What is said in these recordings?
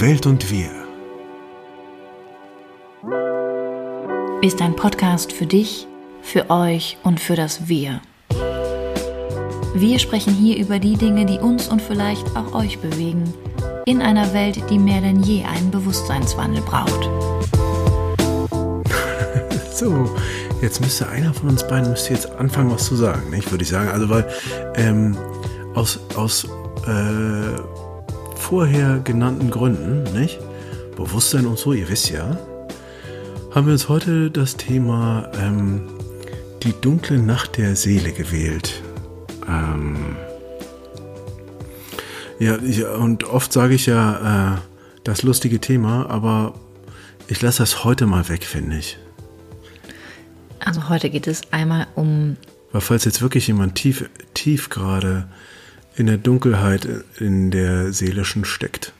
Die Welt und wir. Ist ein Podcast für dich, für euch und für das Wir. Wir sprechen hier über die Dinge, die uns und vielleicht auch euch bewegen, in einer Welt, die mehr denn je einen Bewusstseinswandel braucht. so, jetzt müsste einer von uns beiden müsste jetzt anfangen, was zu sagen, nicht? Würde ich sagen. Also weil ähm, aus aus äh, vorher genannten Gründen, nicht? Bewusstsein und so, ihr wisst ja, haben wir uns heute das Thema ähm, die dunkle Nacht der Seele gewählt. Ähm, ja, ich, und oft sage ich ja äh, das lustige Thema, aber ich lasse das heute mal weg, finde ich. Also heute geht es einmal um. Weil falls jetzt wirklich jemand tief, tief gerade in der Dunkelheit in der seelischen steckt,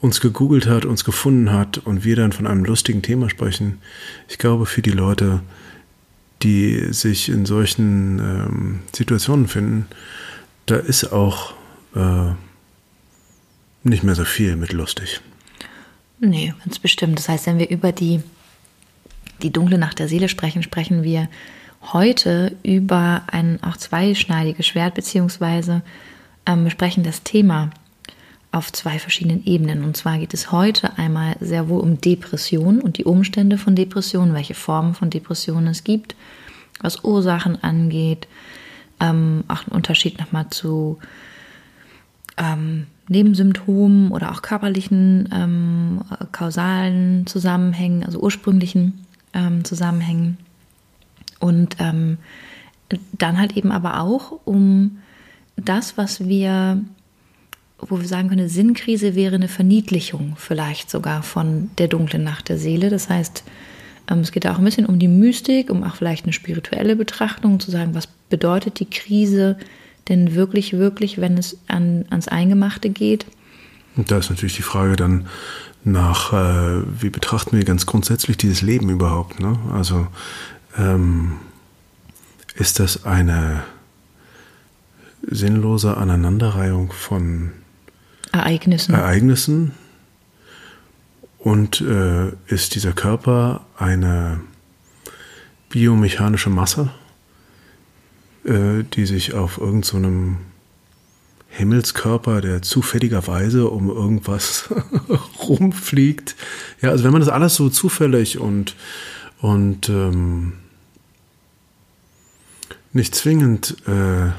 uns gegoogelt hat, uns gefunden hat und wir dann von einem lustigen Thema sprechen, ich glaube für die Leute, die sich in solchen ähm, Situationen finden, da ist auch äh, nicht mehr so viel mit lustig. Nee, ganz bestimmt. Das heißt, wenn wir über die, die dunkle Nacht der Seele sprechen, sprechen wir heute über ein auch zweischneidiges Schwert, beziehungsweise ähm, besprechen das Thema auf zwei verschiedenen Ebenen. Und zwar geht es heute einmal sehr wohl um Depression und die Umstände von Depressionen, welche Formen von Depressionen es gibt, was Ursachen angeht, ähm, auch ein Unterschied nochmal zu ähm, Nebensymptomen oder auch körperlichen ähm, kausalen Zusammenhängen, also ursprünglichen ähm, Zusammenhängen. Und ähm, dann halt eben aber auch um das, was wir, wo wir sagen können, Sinnkrise wäre eine Verniedlichung vielleicht sogar von der dunklen Nacht der Seele. Das heißt, ähm, es geht auch ein bisschen um die Mystik, um auch vielleicht eine spirituelle Betrachtung, zu sagen, was bedeutet die Krise denn wirklich, wirklich, wenn es an, ans Eingemachte geht? Und da ist natürlich die Frage dann nach, äh, wie betrachten wir ganz grundsätzlich dieses Leben überhaupt? Ne? Also ähm, ist das eine sinnlose Aneinanderreihung von Ereignissen? Ereignissen? Und äh, ist dieser Körper eine biomechanische Masse, äh, die sich auf irgendeinem so Himmelskörper, der zufälligerweise um irgendwas rumfliegt. Ja, also wenn man das alles so zufällig und, und ähm, nicht zwingend äh,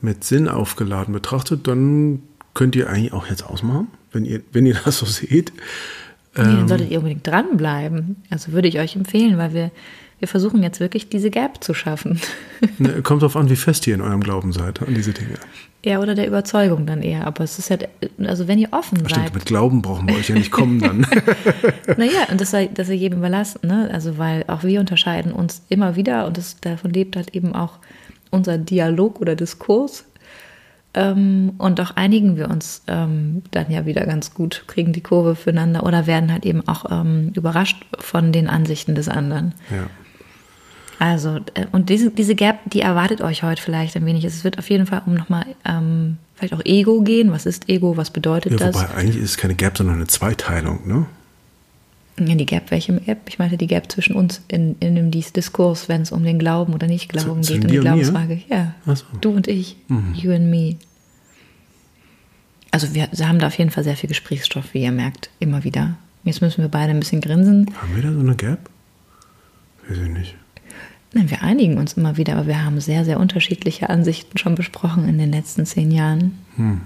mit Sinn aufgeladen betrachtet, dann könnt ihr eigentlich auch jetzt ausmachen, wenn ihr, wenn ihr das so seht. Nee, dann ähm, solltet ihr unbedingt dranbleiben. Also würde ich euch empfehlen, weil wir, wir versuchen jetzt wirklich diese Gap zu schaffen. Ne, kommt darauf an, wie fest ihr in eurem Glauben seid an diese Dinge. Ja, oder der Überzeugung dann eher. Aber es ist halt, also wenn ihr offen Stimmt, seid. mit Glauben brauchen wir euch ja nicht kommen dann. naja, und das sei, das sei jedem überlassen, ne? Also weil auch wir unterscheiden uns immer wieder und das, davon lebt halt eben auch unser Dialog oder Diskurs. Ähm, und auch einigen wir uns ähm, dann ja wieder ganz gut, kriegen die Kurve füreinander oder werden halt eben auch ähm, überrascht von den Ansichten des anderen. Ja. Also, äh, und diese, diese Gap, die erwartet euch heute vielleicht ein wenig. Es wird auf jeden Fall um nochmal ähm, vielleicht auch Ego gehen. Was ist Ego? Was bedeutet ja, das? Wobei eigentlich ist es keine Gap, sondern eine Zweiteilung, ne? Ja, die Gap, welche Gap? Ich meinte die Gap zwischen uns in, in dem Diskurs, wenn es um den Glauben oder Nicht-Glauben geht und die Glaubensfrage. Ja, so. du und ich, mhm. you and me. Also wir haben da auf jeden Fall sehr viel Gesprächsstoff, wie ihr merkt, immer wieder. Jetzt müssen wir beide ein bisschen grinsen. Haben wir da so eine Gap? Weiß ich nicht. Nein, wir einigen uns immer wieder, aber wir haben sehr, sehr unterschiedliche Ansichten schon besprochen in den letzten zehn Jahren. Hm.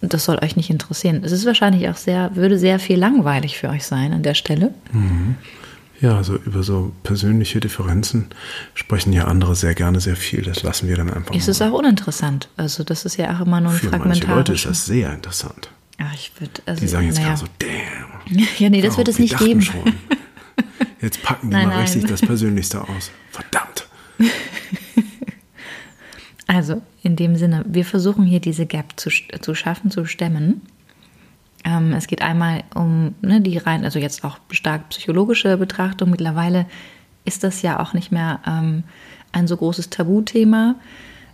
Das soll euch nicht interessieren. Es ist wahrscheinlich auch sehr, würde sehr viel langweilig für euch sein an der Stelle. Mhm. Ja, also über so persönliche Differenzen sprechen ja andere sehr gerne sehr viel. Das lassen wir dann einfach. Es ist auch uninteressant. Also das ist ja auch immer nur ein Für manche Leute ist das sehr interessant. Ja, ich würd, also, Die sagen jetzt naja. gerade so, damn. Ja, nee, das wird es nicht geben. Jetzt packen die nein, mal nein. richtig das Persönlichste aus. Verdammt. Also, in dem Sinne, wir versuchen hier diese Gap zu, zu schaffen, zu stemmen. Ähm, es geht einmal um ne, die rein, also jetzt auch stark psychologische Betrachtung. Mittlerweile ist das ja auch nicht mehr ähm, ein so großes Tabuthema.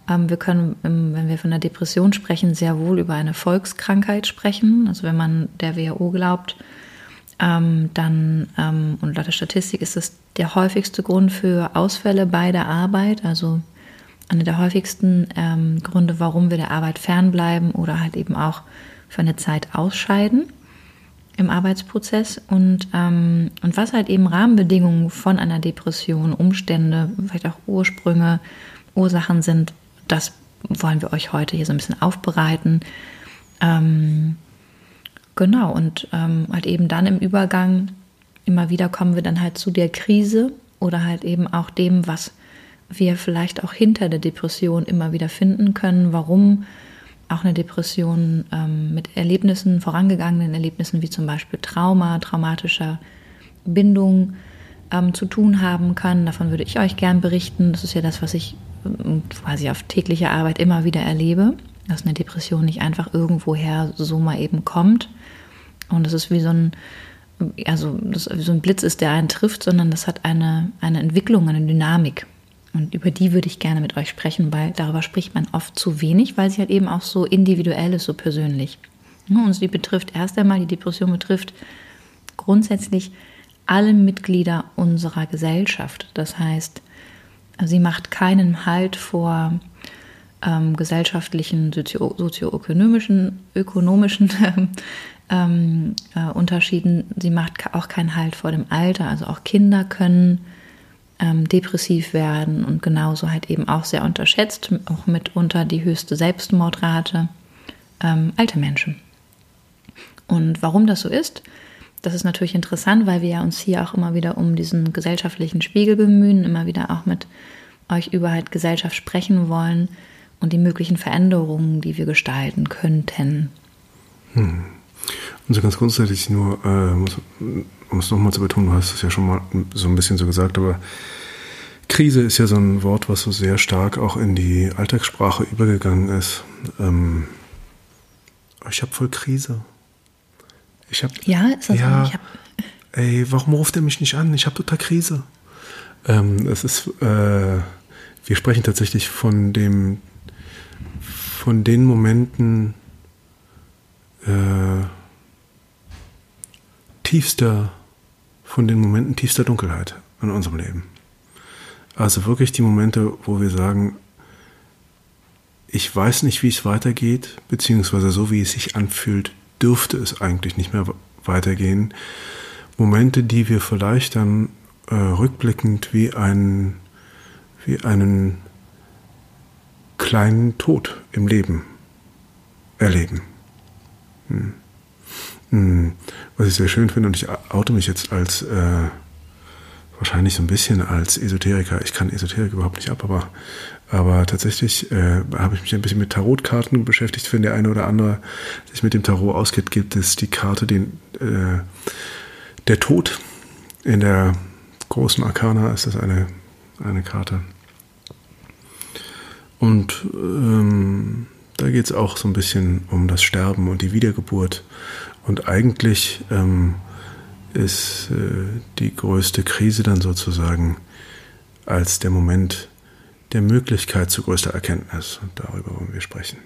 Ähm, wir können, wenn wir von der Depression sprechen, sehr wohl über eine Volkskrankheit sprechen. Also wenn man der WHO glaubt, ähm, dann, ähm, und laut der Statistik ist es der häufigste Grund für Ausfälle bei der Arbeit, also einer der häufigsten ähm, Gründe, warum wir der Arbeit fernbleiben oder halt eben auch für eine Zeit ausscheiden im Arbeitsprozess und, ähm, und was halt eben Rahmenbedingungen von einer Depression, Umstände, vielleicht auch Ursprünge, Ursachen sind, das wollen wir euch heute hier so ein bisschen aufbereiten. Ähm, genau, und ähm, halt eben dann im Übergang immer wieder kommen wir dann halt zu der Krise oder halt eben auch dem, was wir vielleicht auch hinter der Depression immer wieder finden können, warum auch eine Depression ähm, mit Erlebnissen, vorangegangenen Erlebnissen wie zum Beispiel Trauma, traumatischer Bindung ähm, zu tun haben kann. Davon würde ich euch gern berichten. Das ist ja das, was ich ähm, quasi auf täglicher Arbeit immer wieder erlebe, dass eine Depression nicht einfach irgendwoher so mal eben kommt. Und es ist wie so ein, also das, so ein Blitz ist, der einen trifft, sondern das hat eine, eine Entwicklung, eine Dynamik. Und über die würde ich gerne mit euch sprechen, weil darüber spricht man oft zu wenig, weil sie halt eben auch so individuell ist, so persönlich. Und sie betrifft erst einmal, die Depression betrifft grundsätzlich alle Mitglieder unserer Gesellschaft. Das heißt, sie macht keinen Halt vor ähm, gesellschaftlichen, sozio sozioökonomischen ökonomischen ähm, äh, Unterschieden. Sie macht auch keinen Halt vor dem Alter. Also auch Kinder können ähm, depressiv werden und genauso halt eben auch sehr unterschätzt, auch mitunter die höchste Selbstmordrate, ähm, alte Menschen. Und warum das so ist, das ist natürlich interessant, weil wir ja uns hier auch immer wieder um diesen gesellschaftlichen Spiegel bemühen, immer wieder auch mit euch über halt Gesellschaft sprechen wollen und die möglichen Veränderungen, die wir gestalten könnten. Hm. Also ganz grundsätzlich nur, äh, muss, um es nochmal zu betonen, du hast es ja schon mal so ein bisschen so gesagt, aber Krise ist ja so ein Wort, was so sehr stark auch in die Alltagssprache übergegangen ist. Ähm, ich habe voll Krise. Ich habe. Ja, ist das ja, so? Hab... Ey, warum ruft er mich nicht an? Ich habe total Krise. Ähm, es ist, äh, wir sprechen tatsächlich von dem, von den Momenten äh, tiefster von den Momenten tiefster Dunkelheit in unserem Leben. Also wirklich die Momente, wo wir sagen, ich weiß nicht, wie es weitergeht, beziehungsweise so wie es sich anfühlt, dürfte es eigentlich nicht mehr weitergehen. Momente, die wir vielleicht dann äh, rückblickend wie einen, wie einen kleinen Tod im Leben erleben. Hm. Hm, was ich sehr schön finde, und ich oute mich jetzt als äh, wahrscheinlich so ein bisschen als Esoteriker. Ich kann Esoterik überhaupt nicht ab, aber, aber tatsächlich äh, habe ich mich ein bisschen mit Tarotkarten beschäftigt. Wenn der eine oder andere sich mit dem Tarot auskennt, gibt es die Karte, den, äh, der Tod. In der großen Arkana ist das eine, eine Karte. Und ähm, da geht es auch so ein bisschen um das Sterben und die Wiedergeburt. Und eigentlich ähm, ist äh, die größte Krise dann sozusagen als der Moment der Möglichkeit zu größter Erkenntnis. Und darüber wollen wir sprechen.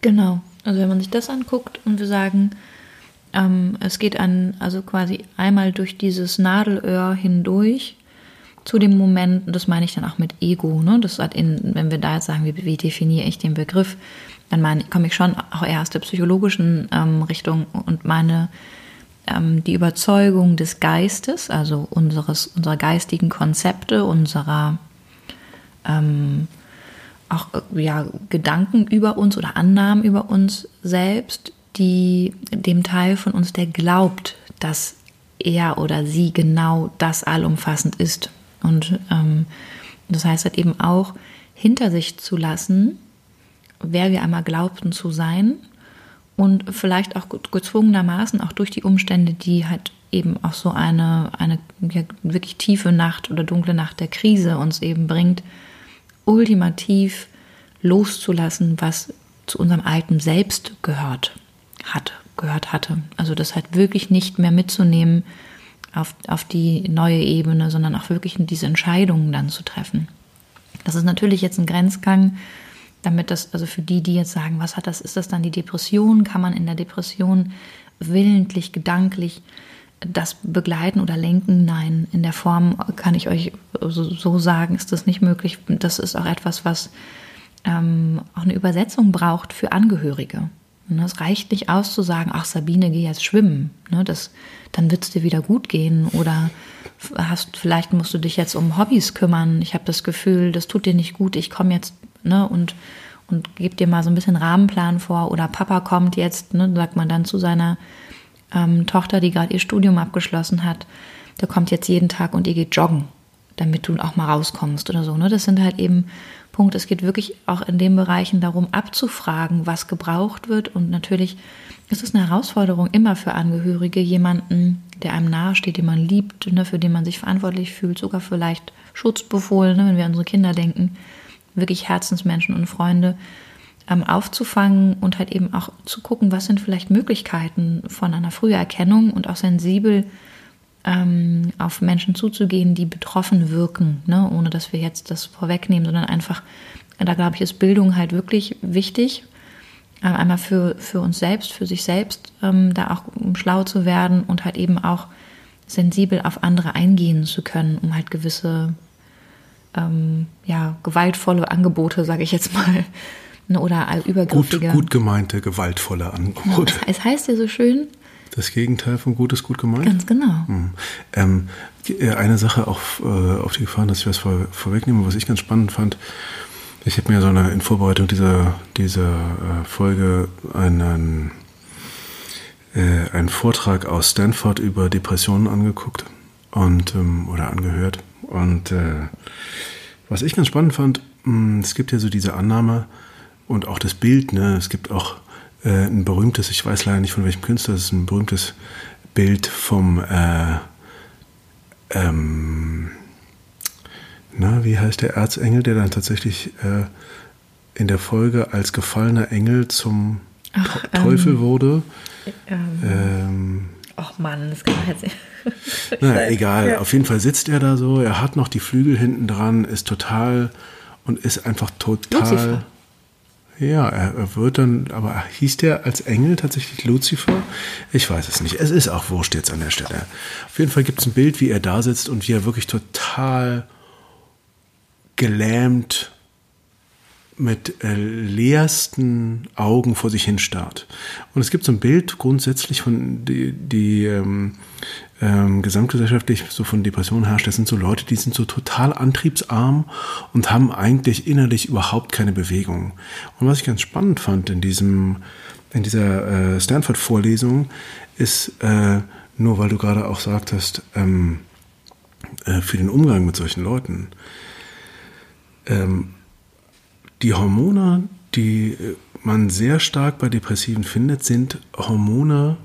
Genau. Also wenn man sich das anguckt und wir sagen, ähm, es geht an, also quasi einmal durch dieses Nadelöhr hindurch zu dem Moment, und das meine ich dann auch mit Ego, ne? Das hat in, wenn wir da jetzt sagen, wie, wie definiere ich den Begriff, dann meine, komme ich schon auch eher aus der psychologischen ähm, Richtung und meine ähm, die Überzeugung des Geistes, also unseres, unserer geistigen Konzepte, unserer ähm, auch ja, Gedanken über uns oder Annahmen über uns selbst, die dem Teil von uns, der glaubt, dass er oder sie genau das allumfassend ist. Und ähm, das heißt halt eben auch, hinter sich zu lassen, wer wir einmal glaubten zu sein und vielleicht auch gezwungenermaßen auch durch die Umstände, die halt eben auch so eine, eine wirklich tiefe Nacht oder dunkle Nacht der Krise uns eben bringt, ultimativ loszulassen, was zu unserem alten Selbst gehört hat, gehört hatte. Also das halt wirklich nicht mehr mitzunehmen auf, auf die neue Ebene, sondern auch wirklich diese Entscheidungen dann zu treffen. Das ist natürlich jetzt ein Grenzgang, damit das, also für die, die jetzt sagen, was hat das, ist das dann die Depression? Kann man in der Depression willentlich, gedanklich das begleiten oder lenken? Nein, in der Form kann ich euch so, sagen, ist das nicht möglich. Das ist auch etwas, was ähm, auch eine Übersetzung braucht für Angehörige. Ne, es reicht nicht aus zu sagen, ach Sabine, geh jetzt schwimmen. Ne, das, dann wird es dir wieder gut gehen. Oder hast, vielleicht musst du dich jetzt um Hobbys kümmern. Ich habe das Gefühl, das tut dir nicht gut. Ich komme jetzt ne, und, und gebe dir mal so ein bisschen Rahmenplan vor. Oder Papa kommt jetzt, ne, sagt man dann zu seiner ähm, Tochter, die gerade ihr Studium abgeschlossen hat, der kommt jetzt jeden Tag und ihr geht joggen, damit du auch mal rauskommst oder so. Ne? Das sind halt eben Punkt. Es geht wirklich auch in den Bereichen darum, abzufragen, was gebraucht wird. Und natürlich ist es eine Herausforderung immer für Angehörige, jemanden, der einem nahesteht, den man liebt, ne, für den man sich verantwortlich fühlt, sogar vielleicht Schutzbefohlene, wenn wir an unsere Kinder denken, wirklich Herzensmenschen und Freunde ähm, aufzufangen und halt eben auch zu gucken, was sind vielleicht Möglichkeiten von einer Früherkennung und auch sensibel ähm, auf Menschen zuzugehen, die betroffen wirken, ne? ohne dass wir jetzt das vorwegnehmen, sondern einfach, da glaube ich, ist Bildung halt wirklich wichtig. Äh, einmal für, für uns selbst, für sich selbst, ähm, da auch um schlau zu werden und halt eben auch sensibel auf andere eingehen zu können, um halt gewisse ähm, ja, gewaltvolle Angebote, sage ich jetzt mal, ne, oder übergriffige. Gut, gut gemeinte, gewaltvolle Angebote. Ja, es heißt ja so schön, das Gegenteil von gut ist gut gemeint? Ganz genau. Mhm. Ähm, eine Sache auch äh, auf die Gefahr, dass ich was vor, vorwegnehme, was ich ganz spannend fand. Ich habe mir so eine, in Vorbereitung dieser, dieser äh, Folge einen, äh, einen Vortrag aus Stanford über Depressionen angeguckt und ähm, oder angehört. Und äh, was ich ganz spannend fand, mh, hm, es gibt ja so diese Annahme und auch das Bild, ne, es gibt auch äh, ein berühmtes, ich weiß leider nicht von welchem Künstler, das ist ein berühmtes Bild vom, äh, ähm, na, wie heißt der Erzengel, der dann tatsächlich äh, in der Folge als gefallener Engel zum Ach, Teufel ähm, wurde. Ähm, ähm, Ach Mann, das kann man jetzt nicht. Na, egal. Ja. Auf jeden Fall sitzt er da so, er hat noch die Flügel hinten dran, ist total und ist einfach total. Lucifer. Ja, er wird dann, aber hieß der als Engel tatsächlich Lucifer? Ich weiß es nicht. Es ist auch wurscht jetzt an der Stelle. Auf jeden Fall gibt es ein Bild, wie er da sitzt und wie er wirklich total gelähmt mit äh, leersten Augen vor sich hin starrt. Und es gibt so ein Bild grundsätzlich von die, die ähm, ähm, gesamtgesellschaftlich so von Depressionen herrscht. Das sind so Leute, die sind so total antriebsarm und haben eigentlich innerlich überhaupt keine Bewegung. Und was ich ganz spannend fand in diesem in dieser äh, Stanford-Vorlesung ist äh, nur, weil du gerade auch sagtest, ähm, äh, für den Umgang mit solchen Leuten. Ähm, die Hormone, die äh, man sehr stark bei Depressiven findet, sind Hormone,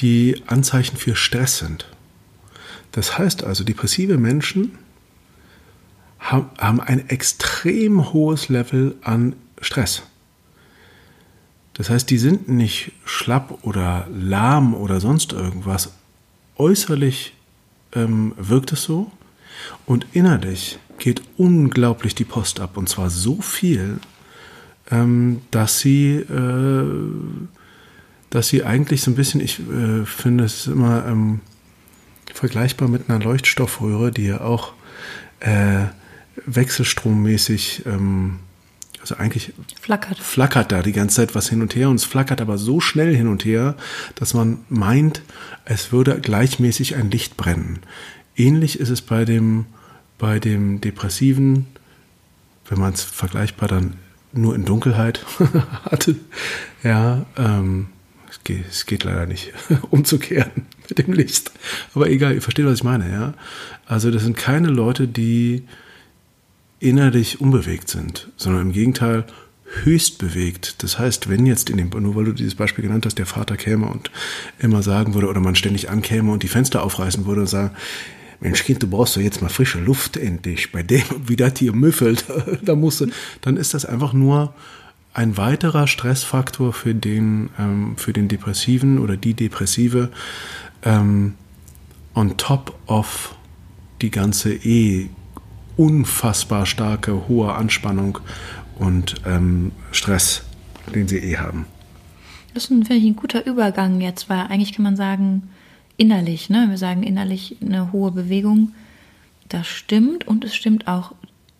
die Anzeichen für Stress sind. Das heißt also, depressive Menschen haben ein extrem hohes Level an Stress. Das heißt, die sind nicht schlapp oder lahm oder sonst irgendwas. Äußerlich ähm, wirkt es so und innerlich geht unglaublich die Post ab und zwar so viel, ähm, dass sie, äh, dass sie eigentlich so ein bisschen, ich äh, finde es immer ähm, vergleichbar mit einer Leuchtstoffröhre, die ja auch äh, wechselstrommäßig, ähm, also eigentlich flackert. flackert da die ganze Zeit was hin und her und es flackert aber so schnell hin und her, dass man meint, es würde gleichmäßig ein Licht brennen. Ähnlich ist es bei dem bei dem Depressiven, wenn man es vergleichbar dann nur in Dunkelheit hatte, ja, ähm, geht, es geht leider nicht umzukehren mit dem Licht. Aber egal, ihr versteht, was ich meine, ja. Also das sind keine Leute, die innerlich unbewegt sind, sondern im Gegenteil höchst bewegt. Das heißt, wenn jetzt in dem, nur weil du dieses Beispiel genannt hast, der Vater käme und immer sagen würde, oder man ständig ankäme und die Fenster aufreißen würde und sagen, Mensch, Kind, du brauchst doch jetzt mal frische Luft endlich. Bei dem, wie das hier müffelt, da musst du, dann ist das einfach nur ein weiterer Stressfaktor für den, ähm, für den Depressiven oder die Depressive ähm, on top of die ganze eh unfassbar starke, hohe Anspannung und ähm, Stress, den sie eh haben. Das ist, finde ich, ein guter Übergang jetzt, weil eigentlich kann man sagen, innerlich, ne? wir sagen innerlich eine hohe Bewegung, das stimmt und es stimmt auch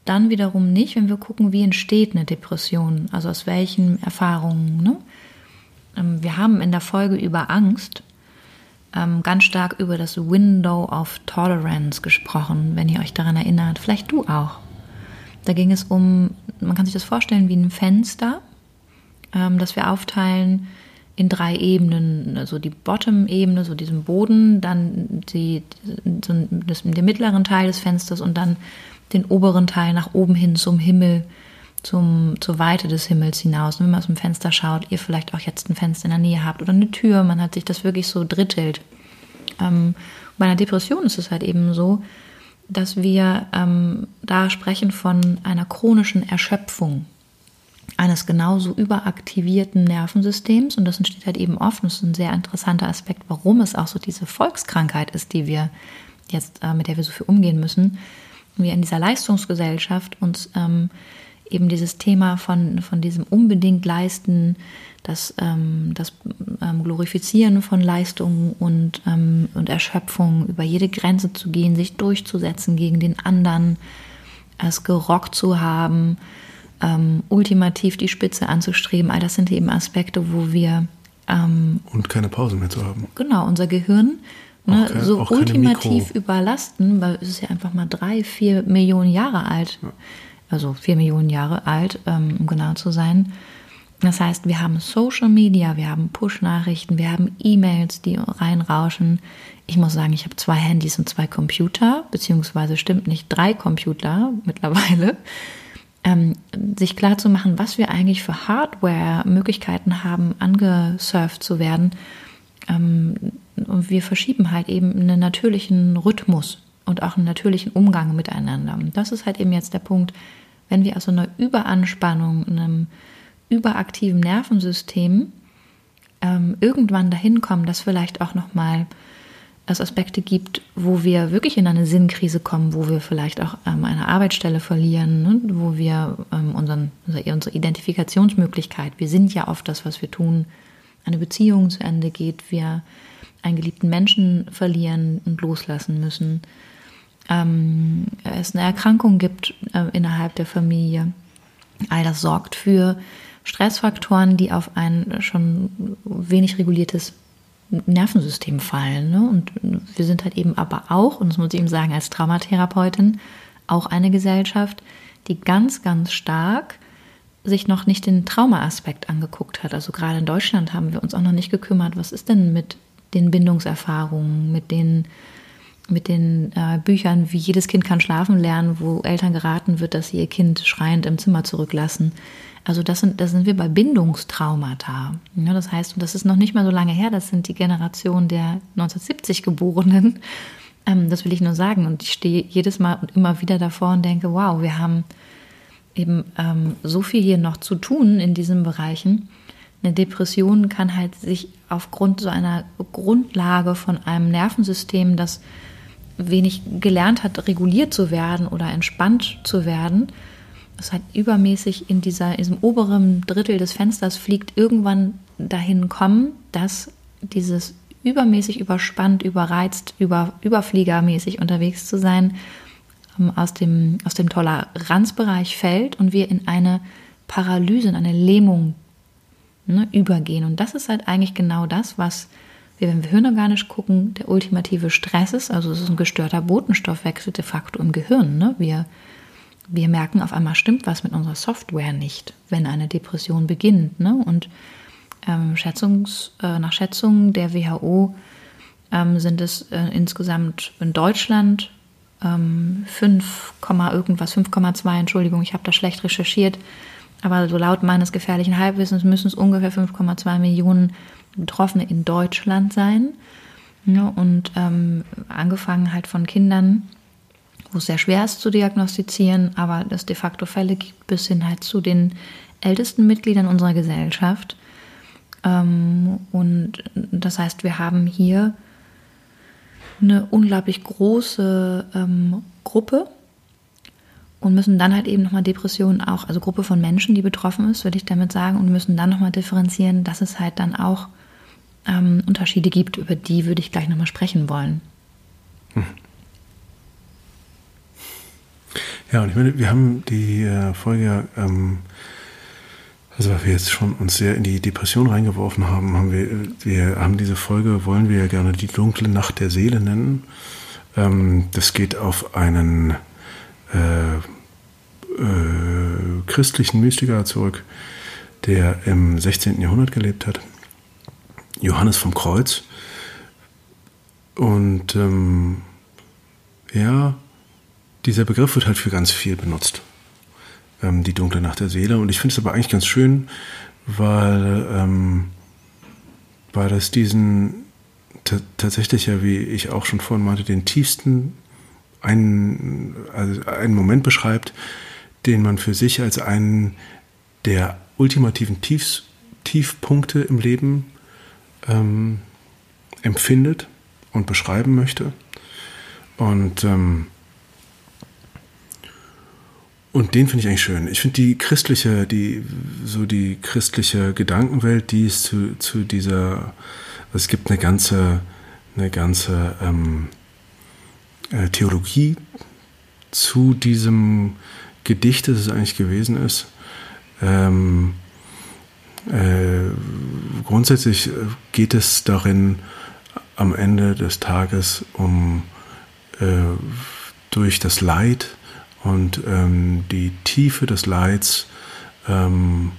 dann wiederum nicht, wenn wir gucken, wie entsteht eine Depression, also aus welchen Erfahrungen. Ne? Ähm, wir haben in der Folge über Angst ähm, ganz stark über das Window of Tolerance gesprochen, wenn ihr euch daran erinnert. Vielleicht du auch. Da ging es um, man kann sich das vorstellen wie ein Fenster, ähm, das wir aufteilen in drei Ebenen. Also die Bottom-Ebene, so diesen Boden, dann die, so das, den mittleren Teil des Fensters und dann den oberen Teil nach oben hin zum Himmel, zum, zur Weite des Himmels hinaus. Und wenn man aus dem Fenster schaut, ihr vielleicht auch jetzt ein Fenster in der Nähe habt oder eine Tür, man hat sich das wirklich so drittelt. Ähm, bei einer Depression ist es halt eben so, dass wir ähm, da sprechen von einer chronischen Erschöpfung eines genauso überaktivierten Nervensystems. Und das entsteht halt eben oft, das ist ein sehr interessanter Aspekt, warum es auch so diese Volkskrankheit ist, die wir jetzt, äh, mit der wir so viel umgehen müssen. Wir in dieser Leistungsgesellschaft uns ähm, eben dieses Thema von, von diesem unbedingt Leisten, das, ähm, das ähm, Glorifizieren von Leistungen und, ähm, und Erschöpfung, über jede Grenze zu gehen, sich durchzusetzen gegen den anderen, es gerockt zu haben, ähm, ultimativ die Spitze anzustreben, all das sind eben Aspekte, wo wir ähm, und keine Pause mehr zu haben. Genau, unser Gehirn ne, kein, so ultimativ überlasten, weil es ist ja einfach mal drei, vier Millionen Jahre alt. Ja also vier Millionen Jahre alt, ähm, um genau zu sein. Das heißt, wir haben Social Media, wir haben Push-Nachrichten, wir haben E-Mails, die reinrauschen. Ich muss sagen, ich habe zwei Handys und zwei Computer, beziehungsweise stimmt nicht, drei Computer mittlerweile. Ähm, sich klar zu machen, was wir eigentlich für Hardware-Möglichkeiten haben, angesurft zu werden. Ähm, und wir verschieben halt eben einen natürlichen Rhythmus und auch einen natürlichen Umgang miteinander. Und das ist halt eben jetzt der Punkt, wenn wir aus so einer Überanspannung, einem überaktiven Nervensystem ähm, irgendwann dahin kommen, dass vielleicht auch nochmal es Aspekte gibt, wo wir wirklich in eine Sinnkrise kommen, wo wir vielleicht auch ähm, eine Arbeitsstelle verlieren, ne? wo wir ähm, unseren, unsere Identifikationsmöglichkeit, wir sind ja oft das, was wir tun, eine Beziehung zu Ende geht, wir einen geliebten Menschen verlieren und loslassen müssen, ähm, es eine Erkrankung gibt äh, innerhalb der Familie. All das sorgt für Stressfaktoren, die auf ein schon wenig reguliertes Nervensystem fallen. Ne? Und wir sind halt eben aber auch, und das muss ich eben sagen, als Traumatherapeutin, auch eine Gesellschaft, die ganz, ganz stark sich noch nicht den Traumaaspekt angeguckt hat. Also gerade in Deutschland haben wir uns auch noch nicht gekümmert, was ist denn mit den Bindungserfahrungen, mit den mit den äh, Büchern wie Jedes Kind kann schlafen lernen, wo Eltern geraten wird, dass sie ihr Kind schreiend im Zimmer zurücklassen. Also das sind, das sind wir bei Bindungstraumata. Ja, das heißt, und das ist noch nicht mal so lange her, das sind die Generation der 1970 Geborenen. Ähm, das will ich nur sagen. Und ich stehe jedes Mal und immer wieder davor und denke, wow, wir haben eben ähm, so viel hier noch zu tun in diesen Bereichen. Eine Depression kann halt sich aufgrund so einer Grundlage von einem Nervensystem, das wenig gelernt hat, reguliert zu werden oder entspannt zu werden, das hat übermäßig in, dieser, in diesem oberen Drittel des Fensters fliegt, irgendwann dahin kommen, dass dieses übermäßig überspannt, überreizt, über, überfliegermäßig unterwegs zu sein, ähm, aus dem, aus dem Toleranzbereich fällt und wir in eine Paralyse, in eine Lähmung ne, übergehen. Und das ist halt eigentlich genau das, was wir, wenn wir hirnorganisch gucken, der ultimative Stress ist. Also es ist ein gestörter Botenstoffwechsel de facto im Gehirn. Ne? Wir, wir merken auf einmal, stimmt was mit unserer Software nicht, wenn eine Depression beginnt. Ne? Und ähm, Schätzungs, äh, nach Schätzungen der WHO ähm, sind es äh, insgesamt in Deutschland ähm, 5, irgendwas, 5,2, Entschuldigung, ich habe da schlecht recherchiert, aber so laut meines gefährlichen Halbwissens müssen es ungefähr 5,2 Millionen Betroffene in Deutschland sein. Ja, und ähm, angefangen halt von Kindern, wo es sehr schwer ist zu diagnostizieren, aber es de facto Fälle gibt, bis hin halt zu den ältesten Mitgliedern unserer Gesellschaft. Ähm, und das heißt, wir haben hier eine unglaublich große ähm, Gruppe und müssen dann halt eben nochmal Depressionen auch, also Gruppe von Menschen, die betroffen ist, würde ich damit sagen, und müssen dann nochmal differenzieren, dass es halt dann auch ähm, Unterschiede gibt, über die würde ich gleich nochmal sprechen wollen. Hm. Ja, und ich meine, wir haben die äh, Folge, ähm, also weil wir jetzt schon uns sehr in die Depression reingeworfen haben, haben wir, wir haben diese Folge, wollen wir ja gerne die dunkle Nacht der Seele nennen. Ähm, das geht auf einen äh, äh, christlichen Mystiker zurück, der im 16. Jahrhundert gelebt hat. Johannes vom Kreuz. Und ähm, ja, dieser Begriff wird halt für ganz viel benutzt. Ähm, die dunkle Nacht der Seele. Und ich finde es aber eigentlich ganz schön, weil, ähm, weil das diesen tatsächlich ja, wie ich auch schon vorhin meinte, den tiefsten einen, also einen Moment beschreibt, den man für sich als einen der ultimativen Tiefs, Tiefpunkte im Leben ähm, empfindet und beschreiben möchte. Und, ähm, und den finde ich eigentlich schön. Ich finde die christliche, die, so die christliche Gedankenwelt, die es zu, zu dieser, es gibt eine ganze, eine ganze ähm, äh, Theologie zu diesem Gedicht, das es eigentlich gewesen ist. Ähm, äh, grundsätzlich äh, geht es darin am Ende des Tages um äh, durch das Leid und ähm, die Tiefe des Leids ähm,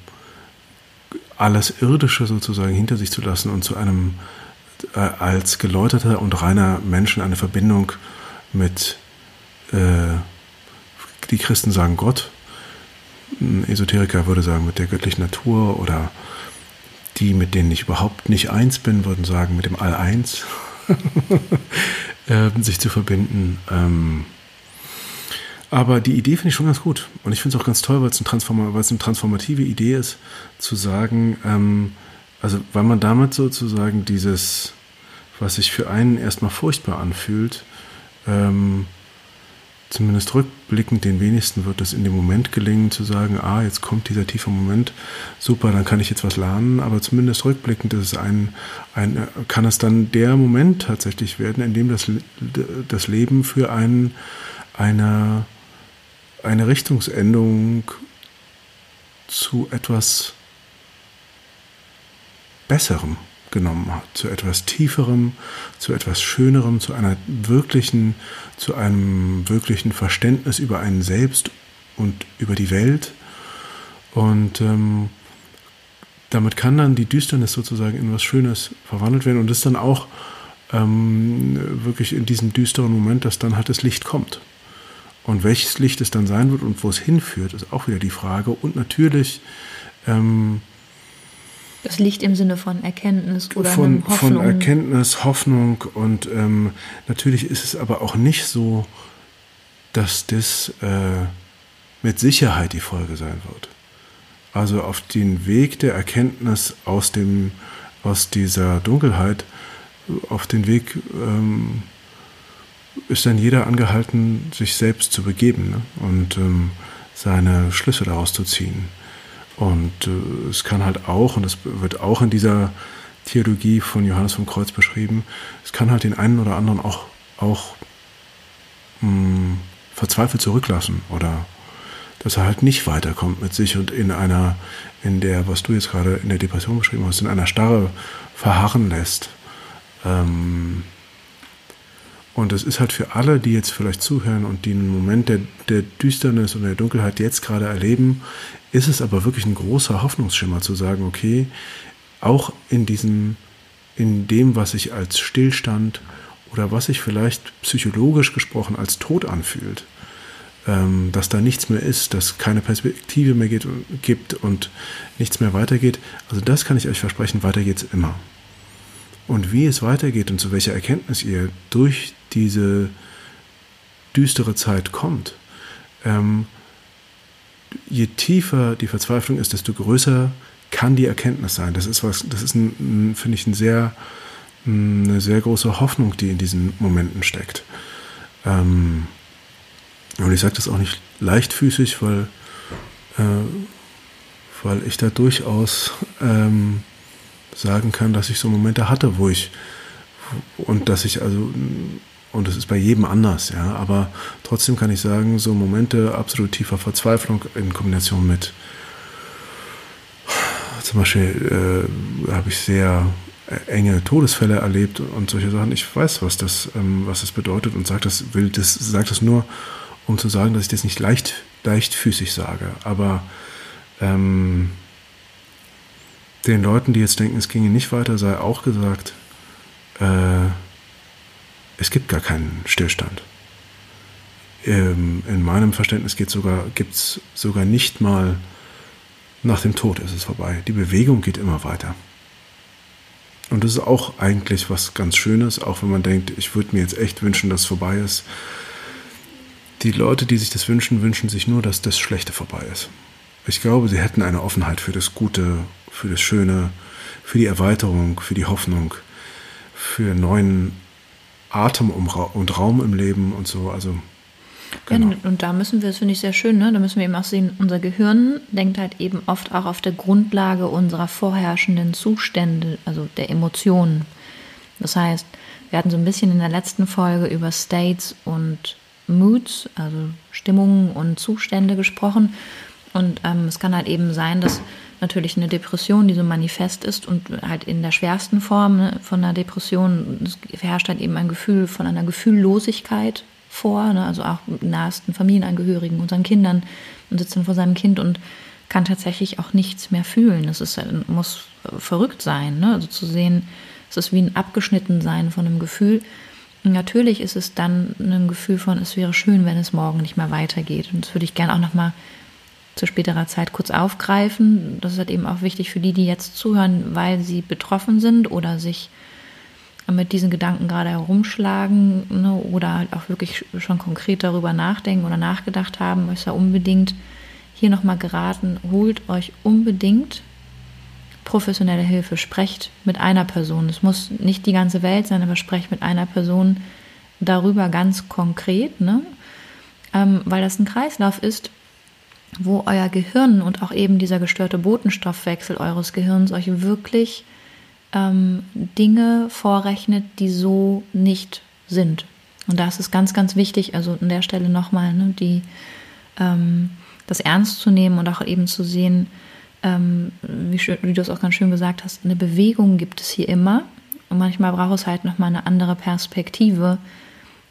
alles Irdische sozusagen hinter sich zu lassen und zu einem äh, als geläuterter und reiner Menschen eine Verbindung mit, äh, die Christen sagen Gott, ein Esoteriker würde sagen mit der göttlichen Natur oder die, mit denen ich überhaupt nicht eins bin, würden sagen mit dem All-Eins, äh, sich zu verbinden. Ähm, aber die Idee finde ich schon ganz gut. Und ich finde es auch ganz toll, weil es, ein Transform eine transformative Idee ist, zu sagen, ähm, also weil man damit sozusagen dieses, was sich für einen erstmal furchtbar anfühlt, ähm, zumindest rückblickend den wenigsten wird es in dem Moment gelingen zu sagen, ah, jetzt kommt dieser tiefe Moment, super, dann kann ich jetzt was lernen, aber zumindest rückblickend ist es ein, ein kann es dann der Moment tatsächlich werden, in dem das, das Leben für einen eine, eine Richtungsänderung zu etwas Besserem genommen hat, zu etwas Tieferem, zu etwas Schönerem, zu einer wirklichen, zu einem wirklichen Verständnis über einen selbst und über die Welt. Und ähm, damit kann dann die Düsternis sozusagen in was Schönes verwandelt werden und das dann auch ähm, wirklich in diesem düsteren Moment, dass dann halt das Licht kommt. Und welches Licht es dann sein wird und wo es hinführt, ist auch wieder die Frage. Und natürlich ähm, das Licht im Sinne von Erkenntnis oder von, Hoffnung. Von Erkenntnis, Hoffnung und ähm, natürlich ist es aber auch nicht so, dass das äh, mit Sicherheit die Folge sein wird. Also auf den Weg der Erkenntnis aus, dem, aus dieser Dunkelheit, auf den Weg ähm, ist dann jeder angehalten, sich selbst zu begeben ne? und ähm, seine Schlüsse daraus zu ziehen. Und äh, es kann halt auch, und das wird auch in dieser Theologie von Johannes vom Kreuz beschrieben, es kann halt den einen oder anderen auch, auch mh, hm, verzweifelt zurücklassen oder dass er halt nicht weiterkommt mit sich und in einer, in der, was du jetzt gerade in der Depression beschrieben hast, in einer Starre verharren lässt. Ähm, und es ist halt für alle, die jetzt vielleicht zuhören und die einen Moment der, der Düsternis und der Dunkelheit jetzt gerade erleben, ist es aber wirklich ein großer Hoffnungsschimmer zu sagen, okay, auch in diesem, in dem, was sich als Stillstand oder was sich vielleicht psychologisch gesprochen als Tod anfühlt, ähm, dass da nichts mehr ist, dass keine Perspektive mehr geht, gibt und nichts mehr weitergeht. Also das kann ich euch versprechen, weiter geht's immer. Und wie es weitergeht und zu welcher Erkenntnis ihr durch diese düstere Zeit kommt, ähm, je tiefer die Verzweiflung ist, desto größer kann die Erkenntnis sein. Das ist was, das ist finde ich, ein sehr, eine sehr große Hoffnung, die in diesen Momenten steckt. Ähm, und ich sage das auch nicht leichtfüßig, weil, äh, weil ich da durchaus ähm, sagen kann, dass ich so Momente hatte, wo ich und dass ich also und das ist bei jedem anders, ja, aber trotzdem kann ich sagen, so Momente absolut tiefer Verzweiflung in Kombination mit zum Beispiel äh, habe ich sehr enge Todesfälle erlebt und solche Sachen. Ich weiß, was das, ähm, was das bedeutet und sage das, will das, sage das nur, um zu sagen, dass ich das nicht leicht, leichtfüßig sage. Aber ähm, den Leuten, die jetzt denken, es ginge nicht weiter, sei auch gesagt, äh, es gibt gar keinen Stillstand. Ähm, in meinem Verständnis gibt es sogar, sogar nicht mal nach dem Tod ist es vorbei. Die Bewegung geht immer weiter. Und das ist auch eigentlich was ganz Schönes, auch wenn man denkt, ich würde mir jetzt echt wünschen, dass es vorbei ist. Die Leute, die sich das wünschen, wünschen sich nur, dass das Schlechte vorbei ist. Ich glaube, sie hätten eine Offenheit für das Gute, für das Schöne, für die Erweiterung, für die Hoffnung, für neuen Atem und Raum im Leben und so. Also Genau. Ja, und da müssen wir, das finde ich sehr schön, ne? da müssen wir eben auch sehen, unser Gehirn denkt halt eben oft auch auf der Grundlage unserer vorherrschenden Zustände, also der Emotionen. Das heißt, wir hatten so ein bisschen in der letzten Folge über States und Moods, also Stimmungen und Zustände gesprochen. Und ähm, es kann halt eben sein, dass natürlich eine Depression, die so manifest ist und halt in der schwersten Form ne, von einer Depression, es herrscht halt eben ein Gefühl von einer Gefühllosigkeit vor, ne, also auch nahesten Familienangehörigen, unseren Kindern und sitzt dann vor seinem Kind und kann tatsächlich auch nichts mehr fühlen. Das ist, muss verrückt sein, ne? also zu sehen, es ist wie ein Abgeschnittensein von einem Gefühl. Und natürlich ist es dann ein Gefühl von, es wäre schön, wenn es morgen nicht mehr weitergeht. Und das würde ich gerne auch nochmal zu späterer Zeit kurz aufgreifen. Das ist halt eben auch wichtig für die, die jetzt zuhören, weil sie betroffen sind oder sich mit diesen Gedanken gerade herumschlagen ne, oder halt auch wirklich schon konkret darüber nachdenken oder nachgedacht haben, ist ja unbedingt hier nochmal geraten, holt euch unbedingt professionelle Hilfe, sprecht mit einer Person. Es muss nicht die ganze Welt sein, aber sprecht mit einer Person darüber ganz konkret, ne? Ähm, weil das ein Kreislauf ist, wo euer Gehirn und auch eben dieser gestörte Botenstoffwechsel eures Gehirns euch wirklich ähm, Dinge vorrechnet, die so nicht sind. Und da ist es ganz, ganz wichtig, also an der Stelle nochmal, ne, die, ähm, das ernst zu nehmen und auch eben zu sehen, ähm, wie, schön, wie du es auch ganz schön gesagt hast, eine Bewegung gibt es hier immer. Und manchmal braucht es halt nochmal eine andere Perspektive,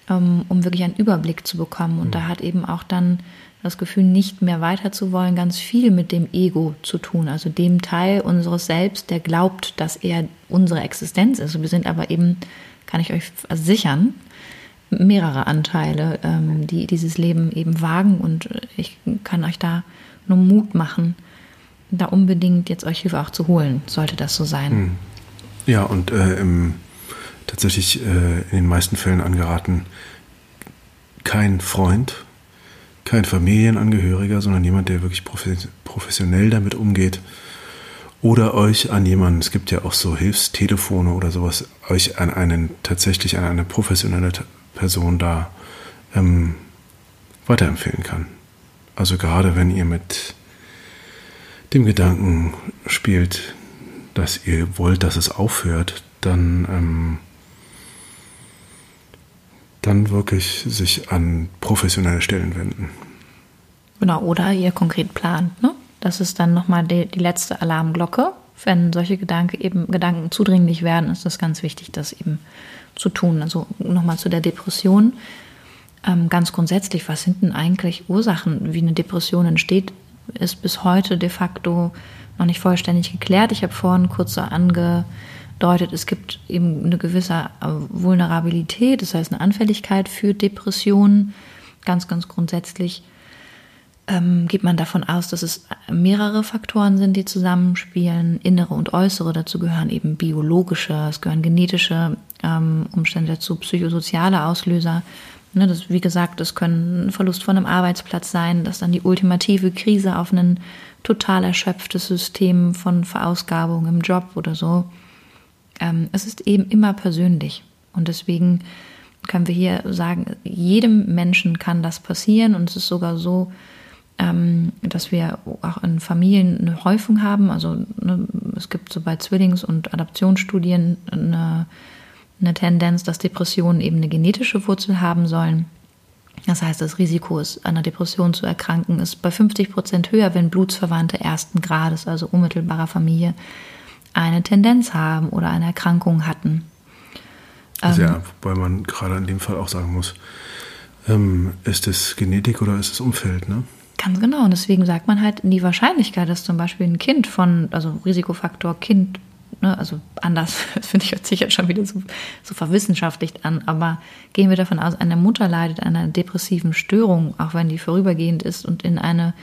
ähm, um wirklich einen Überblick zu bekommen. Und mhm. da hat eben auch dann das Gefühl, nicht mehr weiter zu wollen, ganz viel mit dem Ego zu tun, also dem Teil unseres Selbst, der glaubt, dass er unsere Existenz ist. Wir sind aber eben, kann ich euch versichern, mehrere Anteile, ähm, die dieses Leben eben wagen und ich kann euch da nur Mut machen, da unbedingt jetzt euch Hilfe auch zu holen, sollte das so sein. Hm. Ja, und äh, im, tatsächlich äh, in den meisten Fällen angeraten, kein Freund kein Familienangehöriger, sondern jemand, der wirklich professionell damit umgeht. Oder euch an jemanden, es gibt ja auch so Hilfstelefone oder sowas, euch an einen, tatsächlich an eine professionelle Person da ähm, weiterempfehlen kann. Also gerade wenn ihr mit dem Gedanken spielt, dass ihr wollt, dass es aufhört, dann ähm, dann wirklich sich an professionelle Stellen wenden. Genau, oder ihr konkret plant. Ne? Das ist dann nochmal die, die letzte Alarmglocke. Wenn solche Gedanke eben, Gedanken zudringlich werden, ist es ganz wichtig, das eben zu tun. Also nochmal zu der Depression. Ähm, ganz grundsätzlich, was sind denn eigentlich Ursachen, wie eine Depression entsteht, ist bis heute de facto noch nicht vollständig geklärt. Ich habe vorhin kurz so ange bedeutet, es gibt eben eine gewisse äh, Vulnerabilität, das heißt eine Anfälligkeit für Depressionen. Ganz, ganz grundsätzlich ähm, geht man davon aus, dass es mehrere Faktoren sind, die zusammenspielen, innere und äußere. Dazu gehören eben biologische, es gehören genetische ähm, Umstände dazu, psychosoziale Auslöser. Ne, das, wie gesagt, das können Verlust von einem Arbeitsplatz sein, dass dann die ultimative Krise auf ein total erschöpftes System von Verausgabung im Job oder so ähm, es ist eben immer persönlich. Und deswegen können wir hier sagen, jedem Menschen kann das passieren und es ist sogar so, ähm, dass wir auch in Familien eine Häufung haben. Also ne, es gibt so bei Zwillings- und Adaptionsstudien eine, eine Tendenz, dass Depressionen eben eine genetische Wurzel haben sollen. Das heißt, das Risiko, ist, einer Depression zu erkranken, ist bei 50 Prozent höher, wenn Blutsverwandte ersten Grades, also unmittelbarer Familie, eine Tendenz haben oder eine Erkrankung hatten. Also ja, wobei man gerade in dem Fall auch sagen muss, ähm, ist es Genetik oder ist es Umfeld, ne? Ganz genau. Und deswegen sagt man halt die Wahrscheinlichkeit, dass zum Beispiel ein Kind von, also Risikofaktor Kind, ne, also anders, das finde ich jetzt schon wieder so, so verwissenschaftlicht an, aber gehen wir davon aus, eine Mutter leidet an einer depressiven Störung, auch wenn die vorübergehend ist und in eine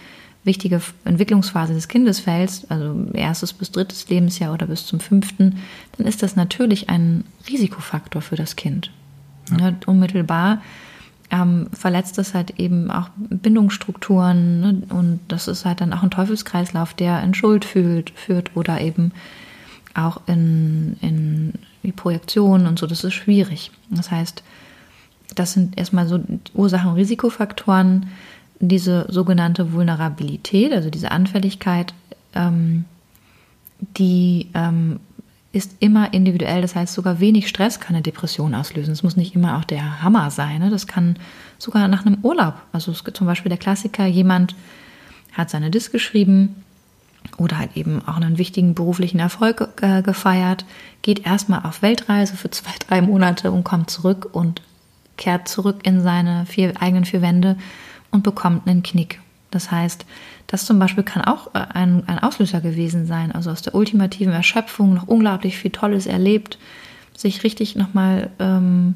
wichtige Entwicklungsphase des Kindes fällst, also erstes bis drittes Lebensjahr oder bis zum fünften, dann ist das natürlich ein Risikofaktor für das Kind. Ja. Ne, unmittelbar ähm, verletzt das halt eben auch Bindungsstrukturen ne? und das ist halt dann auch ein Teufelskreislauf, der in Schuld fühlt, führt oder eben auch in, in die Projektion und so, das ist schwierig. Das heißt, das sind erstmal so Ursachen- und Risikofaktoren, diese sogenannte Vulnerabilität, also diese Anfälligkeit, ähm, die ähm, ist immer individuell. Das heißt, sogar wenig Stress kann eine Depression auslösen. Es muss nicht immer auch der Hammer sein. Ne? Das kann sogar nach einem Urlaub. Also zum Beispiel der Klassiker, jemand hat seine Disk geschrieben oder halt eben auch einen wichtigen beruflichen Erfolg äh, gefeiert, geht erstmal auf Weltreise für zwei, drei Monate und kommt zurück und kehrt zurück in seine vier, eigenen vier Wände und bekommt einen Knick. Das heißt, das zum Beispiel kann auch äh, ein, ein Auslöser gewesen sein, also aus der ultimativen Erschöpfung noch unglaublich viel Tolles erlebt, sich richtig nochmal ähm,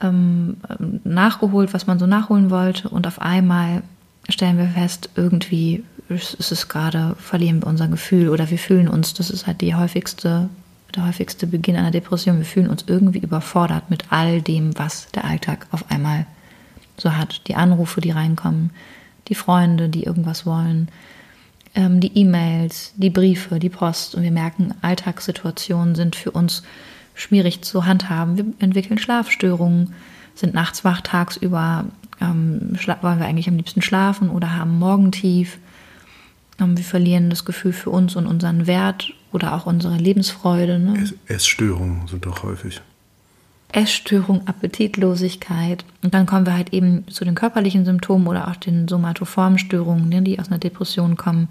ähm, nachgeholt, was man so nachholen wollte. Und auf einmal stellen wir fest, irgendwie ist es gerade, verlieren wir unser Gefühl oder wir fühlen uns, das ist halt die häufigste, der häufigste Beginn einer Depression, wir fühlen uns irgendwie überfordert mit all dem, was der Alltag auf einmal so hat. Die Anrufe, die reinkommen, die Freunde, die irgendwas wollen, ähm, die E-Mails, die Briefe, die Post. Und wir merken, Alltagssituationen sind für uns schwierig zu handhaben. Wir entwickeln Schlafstörungen, sind nachts wach, tagsüber ähm, wollen wir eigentlich am liebsten schlafen oder haben Morgentief. Ähm, wir verlieren das Gefühl für uns und unseren Wert oder auch unsere Lebensfreude. Ne? Essstörungen sind doch häufig. Essstörung, Appetitlosigkeit. Und dann kommen wir halt eben zu den körperlichen Symptomen oder auch den somatoformen Störungen, ne, die aus einer Depression kommen.